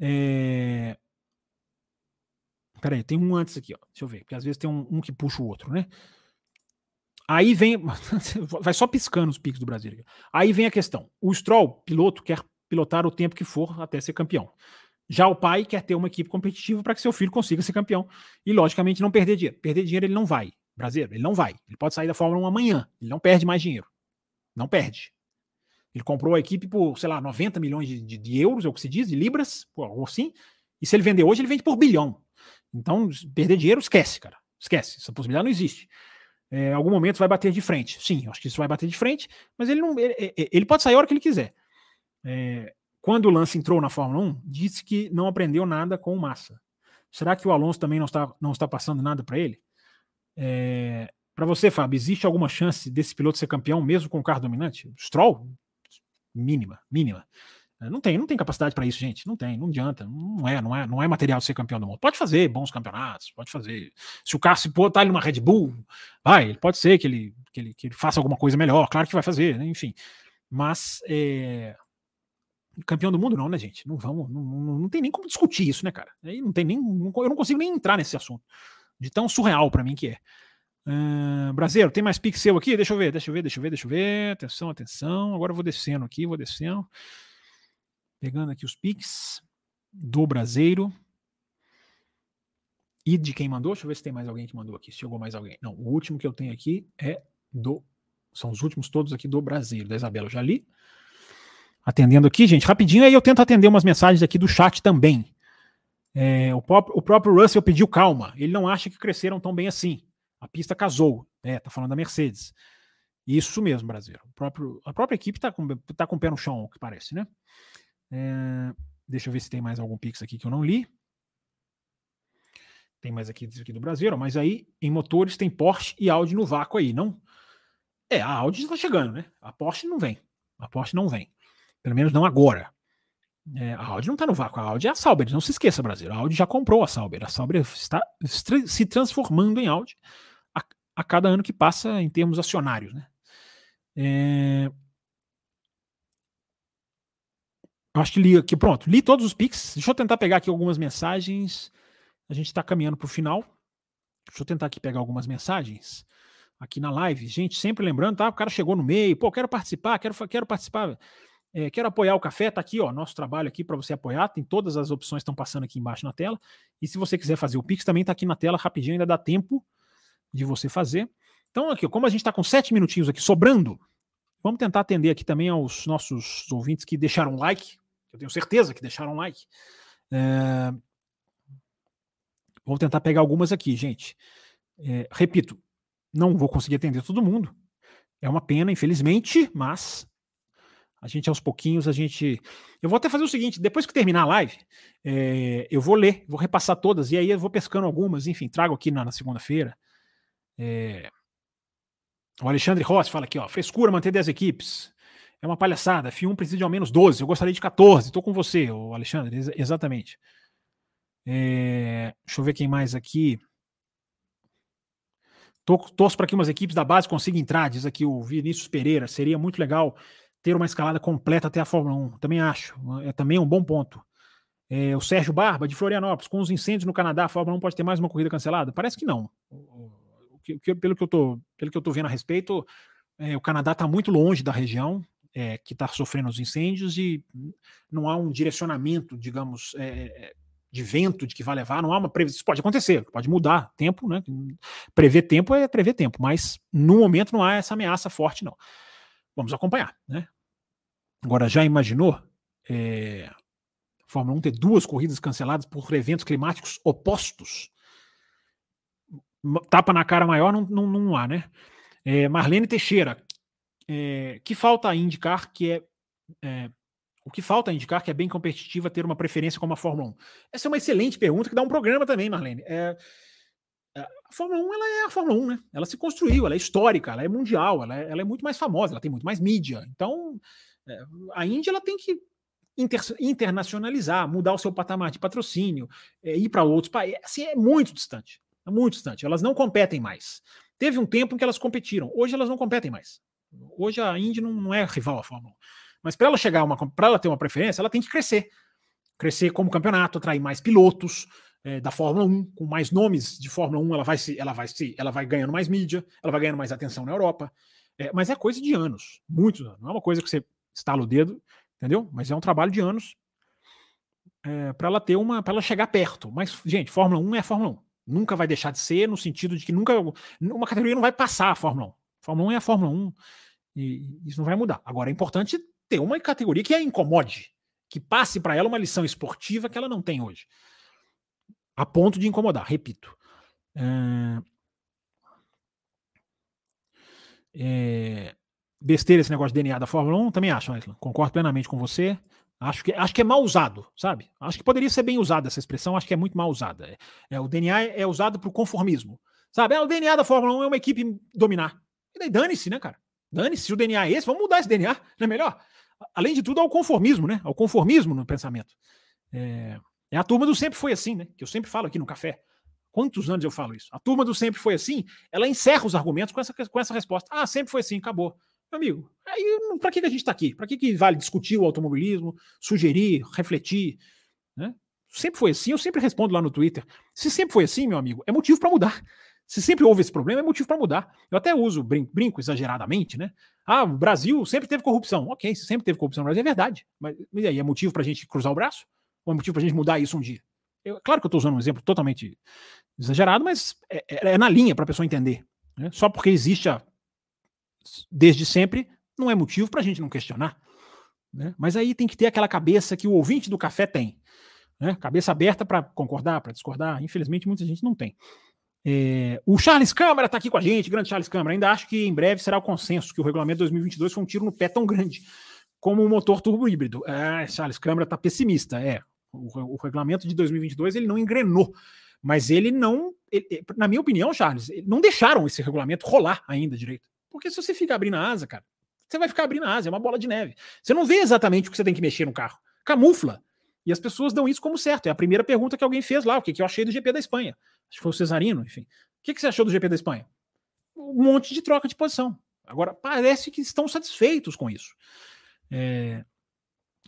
Speaker 2: É... Peraí, tem um antes aqui, ó. Deixa eu ver, porque às vezes tem um, um que puxa o outro, né? Aí vem. Vai só piscando os picos do Brasil. Aqui. Aí vem a questão. O Stroll, piloto, quer pilotar o tempo que for até ser campeão. Já o pai quer ter uma equipe competitiva para que seu filho consiga ser campeão. E, logicamente, não perder dinheiro. Perder dinheiro ele não vai. Brasileiro, ele não vai. Ele pode sair da Fórmula 1 amanhã. Ele não perde mais dinheiro. Não perde. Ele comprou a equipe por, sei lá, 90 milhões de, de, de euros, é o que se diz, de libras, ou assim. E se ele vender hoje, ele vende por bilhão. Então, perder dinheiro, esquece, cara. Esquece. Essa possibilidade não existe. É, em algum momento vai bater de frente. Sim, acho que isso vai bater de frente, mas ele não. Ele, ele pode sair a hora que ele quiser. É, quando o Lance entrou na Fórmula 1, disse que não aprendeu nada com o Massa. Será que o Alonso também não está, não está passando nada para ele? É, para você, Fábio, existe alguma chance desse piloto ser campeão mesmo com o carro dominante? Stroll? Mínima, mínima. É, não tem, não tem capacidade para isso, gente. Não tem, não adianta. Não é, não é, não é material ser campeão do mundo. Pode fazer bons campeonatos, pode fazer. Se o carro se botar ele numa Red Bull, vai, pode ser que ele, que ele, que ele faça alguma coisa melhor, claro que vai fazer, né? enfim. Mas é, campeão do mundo, não, né, gente? Não vamos, não, não, não tem nem como discutir isso, né, cara? Aí não tem nem, eu não consigo nem entrar nesse assunto. De tão surreal para mim que é. Uh, Brasileiro, tem mais pixel aqui? Deixa eu ver, deixa eu ver, deixa eu ver, deixa eu ver. Atenção, atenção. Agora eu vou descendo aqui, vou descendo. Pegando aqui os pix do Brasileiro. E de quem mandou? Deixa eu ver se tem mais alguém que mandou aqui. Se chegou mais alguém. Não, o último que eu tenho aqui é do. São os últimos todos aqui do Brasileiro, da Isabela. Eu já li. Atendendo aqui, gente, rapidinho. Aí eu tento atender umas mensagens aqui do chat também. É, o, próprio, o próprio Russell pediu calma. Ele não acha que cresceram tão bem assim. A pista casou, né? Tá falando da Mercedes. Isso mesmo, brasileiro. O próprio, a própria equipe tá com, tá com o pé no chão, o que parece, né? É, deixa eu ver se tem mais algum Pix aqui que eu não li. Tem mais aqui, aqui do Brasileiro, mas aí em motores tem Porsche e Audi no vácuo aí, não? É, a Audi está chegando, né? A Porsche não vem. A Porsche não vem. Pelo menos não agora. É, a Audi não está no vácuo, a Audi é a Sauber, não se esqueça, Brasil. A Audi já comprou a Sauber. A Sauber está se transformando em Audi a, cada ano que passa em termos acionários. Né? É... Acho que li aqui, pronto, li todos os pics. Deixa eu tentar pegar aqui algumas mensagens. A gente está caminhando para o final. Deixa eu tentar aqui pegar algumas mensagens aqui na live. Gente, sempre lembrando, tá? O cara chegou no meio, pô, quero participar, quero, quero participar. É, quero apoiar o café, tá aqui, ó, nosso trabalho aqui para você apoiar. Tem todas as opções estão passando aqui embaixo na tela. E se você quiser fazer o Pix, também tá aqui na tela rapidinho, ainda dá tempo de você fazer. Então, aqui, como a gente está com sete minutinhos aqui sobrando, vamos tentar atender aqui também aos nossos ouvintes que deixaram like. Eu tenho certeza que deixaram like. É... Vou tentar pegar algumas aqui, gente. É, repito, não vou conseguir atender todo mundo. É uma pena, infelizmente, mas a gente, aos pouquinhos, a gente. Eu vou até fazer o seguinte: depois que terminar a live, é, eu vou ler, vou repassar todas, e aí eu vou pescando algumas, enfim, trago aqui na, na segunda-feira. É... O Alexandre Rossi fala aqui, ó, frescura manter 10 equipes. É uma palhaçada. F1 precisa de ao menos 12. Eu gostaria de 14. Estou com você, Alexandre, ex exatamente. É... Deixa eu ver quem mais aqui. Torço para que umas equipes da base consigam entrar, diz aqui o Vinícius Pereira. Seria muito legal ter uma escalada completa até a Fórmula 1. Também acho. É também um bom ponto. É, o Sérgio Barba, de Florianópolis, com os incêndios no Canadá, a Fórmula 1 pode ter mais uma corrida cancelada? Parece que não. Que, pelo, que eu tô, pelo que eu tô vendo a respeito, é, o Canadá está muito longe da região. é, que está sofrendo os incêndios e não há um direcionamento, digamos, é, de vento de que vai levar, não há uma previsão. Isso pode acontecer, pode mudar tempo, né? Prever tempo é prever tempo, mas no momento não há essa ameaça forte, não. Vamos acompanhar, né? Agora, já imaginou é, Fórmula 1 ter duas corridas canceladas por eventos climáticos opostos? Tapa na cara maior não, não, não há, né? É, Marlene Teixeira, é, que falta indicar que é, é, o que falta indicar que é bem competitiva ter uma preferência como a Fórmula 1? Essa é uma excelente pergunta que dá um programa também, Marlene. É, é, a Fórmula 1 ela é a Fórmula 1, né? Ela se construiu, ela é histórica, ela é mundial, ela é, ela é muito mais famosa, ela tem muito mais mídia. Então, é, a Índia ela tem que inter, internacionalizar, mudar o seu patamar de patrocínio, é, ir para outros países. Assim, é muito distante. É muito distante. Elas não competem mais. Teve um tempo em que elas competiram. Hoje elas não competem mais. Hoje a Indy não, não é rival à Fórmula 1. Mas para ela chegar uma, para ela ter uma preferência, ela tem que crescer. Crescer como campeonato, atrair mais pilotos é, da Fórmula 1, com mais nomes de Fórmula 1, ela vai se, ela vai se, ela vai ganhando mais mídia, ela vai ganhando mais atenção na Europa. É, mas é coisa de anos, muitos anos. Não é uma coisa que você estala o dedo, entendeu? Mas é um trabalho de anos é, para ela ter uma, para ela chegar perto. Mas, gente, Fórmula 1 é Fórmula 1. Nunca vai deixar de ser, no sentido de que nunca uma categoria não vai passar a Fórmula 1. Fórmula 1 é a Fórmula 1 e isso não vai mudar. Agora é importante ter uma categoria que a incomode, que passe para ela uma lição esportiva que ela não tem hoje. A ponto de incomodar, repito. É... É... Besteira esse negócio de DNA da Fórmula 1, também acho, Aislan. Concordo plenamente com você. Acho que, acho que é mal usado, sabe? Acho que poderia ser bem usada essa expressão, acho que é muito mal usada. É, é o DNA é usado para o conformismo. Sabe? É, o DNA da Fórmula 1 é uma equipe dominar. E daí dane-se, né, cara? Dane-se, se o DNA é esse, vamos mudar esse DNA, não é melhor? Além de tudo, ao conformismo, né? Ao conformismo no pensamento. É, é a turma do sempre foi assim, né? Que eu sempre falo aqui no café. Quantos anos eu falo isso? A turma do sempre foi assim, ela encerra os argumentos com essa, com essa resposta. Ah, sempre foi assim, acabou. Amigo, aí para que, que a gente está aqui? Para que, que vale discutir o automobilismo, sugerir, refletir? Né? Sempre foi assim, eu sempre respondo lá no Twitter. Se sempre foi assim, meu amigo, é motivo para mudar. Se sempre houve esse problema, é motivo para mudar. Eu até uso, brinco, brinco, exageradamente, né? Ah, o Brasil sempre teve corrupção. Ok, se sempre teve corrupção no Brasil, é verdade. Mas e aí, é motivo para a gente cruzar o braço? Ou é motivo para a gente mudar isso um dia? Eu, claro que eu estou usando um exemplo totalmente exagerado, mas é, é, é na linha para a pessoa entender. Né? Só porque existe a desde sempre, não é motivo para a gente não questionar. Né? Mas aí tem que ter aquela cabeça que o ouvinte do café tem. Né? Cabeça aberta para concordar, para discordar. Infelizmente, muita gente não tem. É, o Charles Câmara está aqui com a gente, grande Charles Câmara. Ainda acho que em breve será o consenso que o regulamento 2022 foi um tiro no pé tão grande como o motor turbo híbrido. É, Charles Câmara está pessimista. É, o, o, regulamento de 2022 ele não engrenou, mas ele não, ele, na minha opinião, Charles, não deixaram esse regulamento rolar ainda direito. Porque se você fica abrindo a asa, cara, você vai ficar abrindo a asa, é uma bola de neve. Você não vê exatamente o que você tem que mexer no carro. Camufla. E as pessoas dão isso como certo. É a primeira pergunta que alguém fez lá, o que, que eu achei do GP da Espanha. Acho que foi o Cesarino, enfim. O que, que você achou do GP da Espanha? Um monte de troca de posição. Agora, parece que estão satisfeitos com isso. É...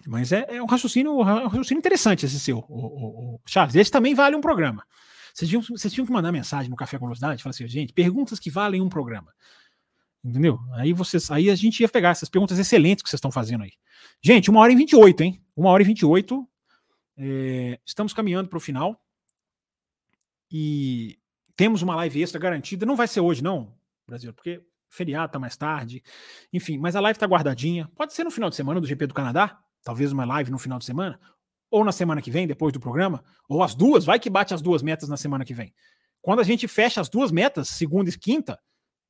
Speaker 2: Mas é, é, um raciocínio, um raciocínio interessante esse seu, o, o, o Charles. Esse também vale um programa. Vocês tinham, vocês tinham que mandar mensagem no Café com Velocidade, falar assim, gente, perguntas que valem um programa. Entendeu? Aí vocês, aí a gente ia pegar essas perguntas excelentes que vocês estão fazendo aí. Gente, uma hora e 28, hein? Uma hora e 28. É, estamos caminhando para o final. E temos uma live extra garantida. Não vai ser hoje, não, Brasil, porque feriado tá mais tarde. Enfim, mas a live tá guardadinha. Pode ser no final de semana do GP do Canadá. Talvez uma live no final de semana. Ou na semana que vem, depois do programa. Ou as duas. Vai que bate as duas metas na semana que vem. Quando a gente fecha as duas metas, segunda e quinta,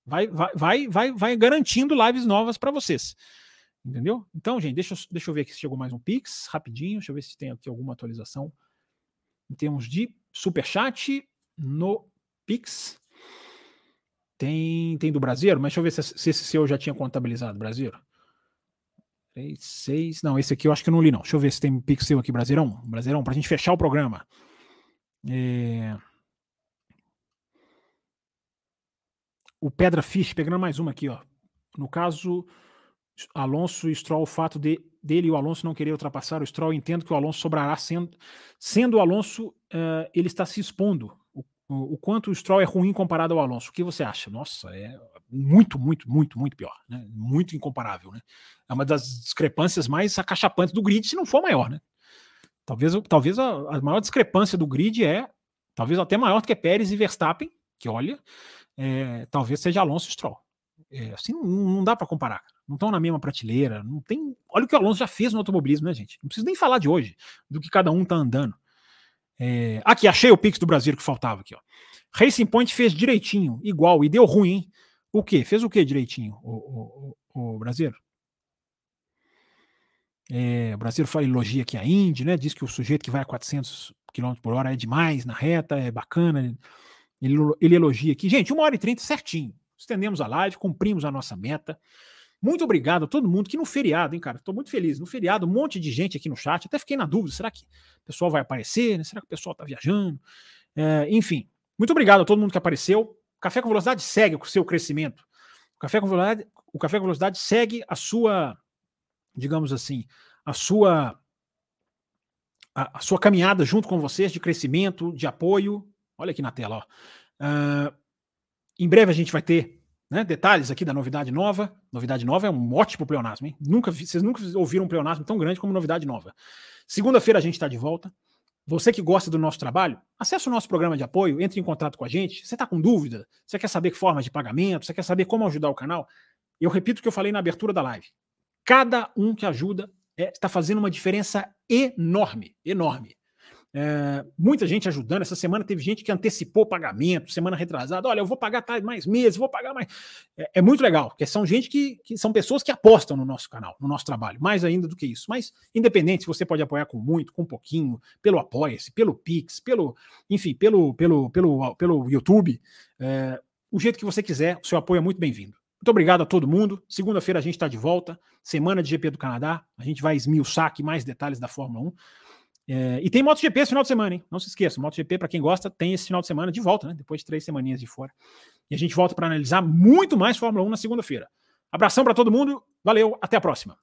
Speaker 2: vai, vai, vai, vai, garantindo lives novas para vocês. Entendeu? Então, gente, deixa, deixa eu ver aqui se chegou mais um Pix, rapidinho. Deixa eu ver se tem aqui alguma atualização em termos de superchat no Pix. Tem, tem do Brasileiro, mas deixa eu ver se, se esse seu já tinha contabilizado, Brasileiro. 3, 6. Não, esse aqui eu acho que eu não li, não. Deixa eu ver se tem um Pix seu aqui, Brasileirão. Brasileirão, para a gente fechar o programa. É... o Pedra Fish, pegando mais uma aqui, ó. No caso, Alonso e Stroll, o fato de, dele e o Alonso não querer ultrapassar o Stroll, entendo que o Alonso sobrará sendo, sendo o Alonso, uh, ele está se expondo. O, o, o, quanto o Stroll é ruim comparado ao Alonso. O que você acha? Nossa, é muito, muito, muito, muito pior, né? Muito incomparável, né? É uma das discrepâncias mais acachapantes do grid, se não for maior, né? Talvez, talvez a, a maior discrepância do grid é, talvez até maior do que Pérez e Verstappen, que olha, é, talvez seja Alonso e Stroll. É, assim, não, não dá para comparar. Não estão na mesma prateleira. Não tem. Olha o que o Alonso já fez no automobilismo, né, gente? Não preciso nem falar de hoje, do que cada um tá andando. É... Aqui, achei o Pix do Brasil que faltava aqui, ó. Racing Point fez direitinho, igual, e deu ruim? O quê? Fez o quê direitinho, o, o, o brasileiro? É, o fala, elogia aqui a Indy, né? Diz que o sujeito que vai a 400 km por hora é demais na reta, é bacana. Ele, ele elogia aqui. Gente, uma hora e trinta certinho. Estendemos a live, cumprimos a nossa meta. Muito obrigado a todo mundo que no feriado, hein, cara? Estou muito feliz. No feriado, um monte de gente aqui no chat. Até fiquei na dúvida: será que o pessoal vai aparecer? Né? Será que o pessoal está viajando? É, enfim, muito obrigado a todo mundo que apareceu. O Café com Velocidade segue o seu crescimento. O Café com Velocidade, o Café com Velocidade segue a sua, digamos assim, a sua a, a sua caminhada junto com vocês de crescimento, de apoio. Olha aqui na tela, ó. Uh, em breve a gente vai ter né? Detalhes aqui da novidade nova. Novidade nova é um ótimo pleonasmo, hein? Nunca, vocês nunca ouviram um pleonasmo tão grande como novidade nova. Segunda-feira a gente está de volta. Você que gosta do nosso trabalho, acesse o nosso programa de apoio, entre em contato com a gente. Você está com dúvida? Você quer saber formas de pagamento? Você quer saber como ajudar o canal? Eu repito o que eu falei na abertura da live. Cada um que ajuda está é, fazendo uma diferença enorme, enorme. É, muita gente ajudando. Essa semana teve gente que antecipou pagamento, semana retrasada. Olha, eu vou pagar mais meses, vou pagar mais. É, é, muito legal, porque são gente que, que são pessoas que apostam no nosso canal, no nosso trabalho, mais ainda do que isso. Mas, independente, você pode apoiar com muito, com pouquinho, pelo Apoia-se, pelo Pix, pelo, enfim, pelo, pelo, pelo, pelo YouTube. É, o jeito que você quiser, o seu apoio é muito bem-vindo. Muito obrigado a todo mundo. Segunda-feira a gente está de volta. Semana de GP do Canadá. A gente vai esmiuçar aqui mais detalhes da Fórmula 1. É, e tem MotoGP esse final de semana, hein? Não se esqueça, MotoGP, para quem gosta, tem esse final de semana de volta, né? Depois de três semaninhas de fora. E a gente volta para analisar muito mais Fórmula 1 na segunda-feira. Abração para todo mundo, valeu, até a próxima.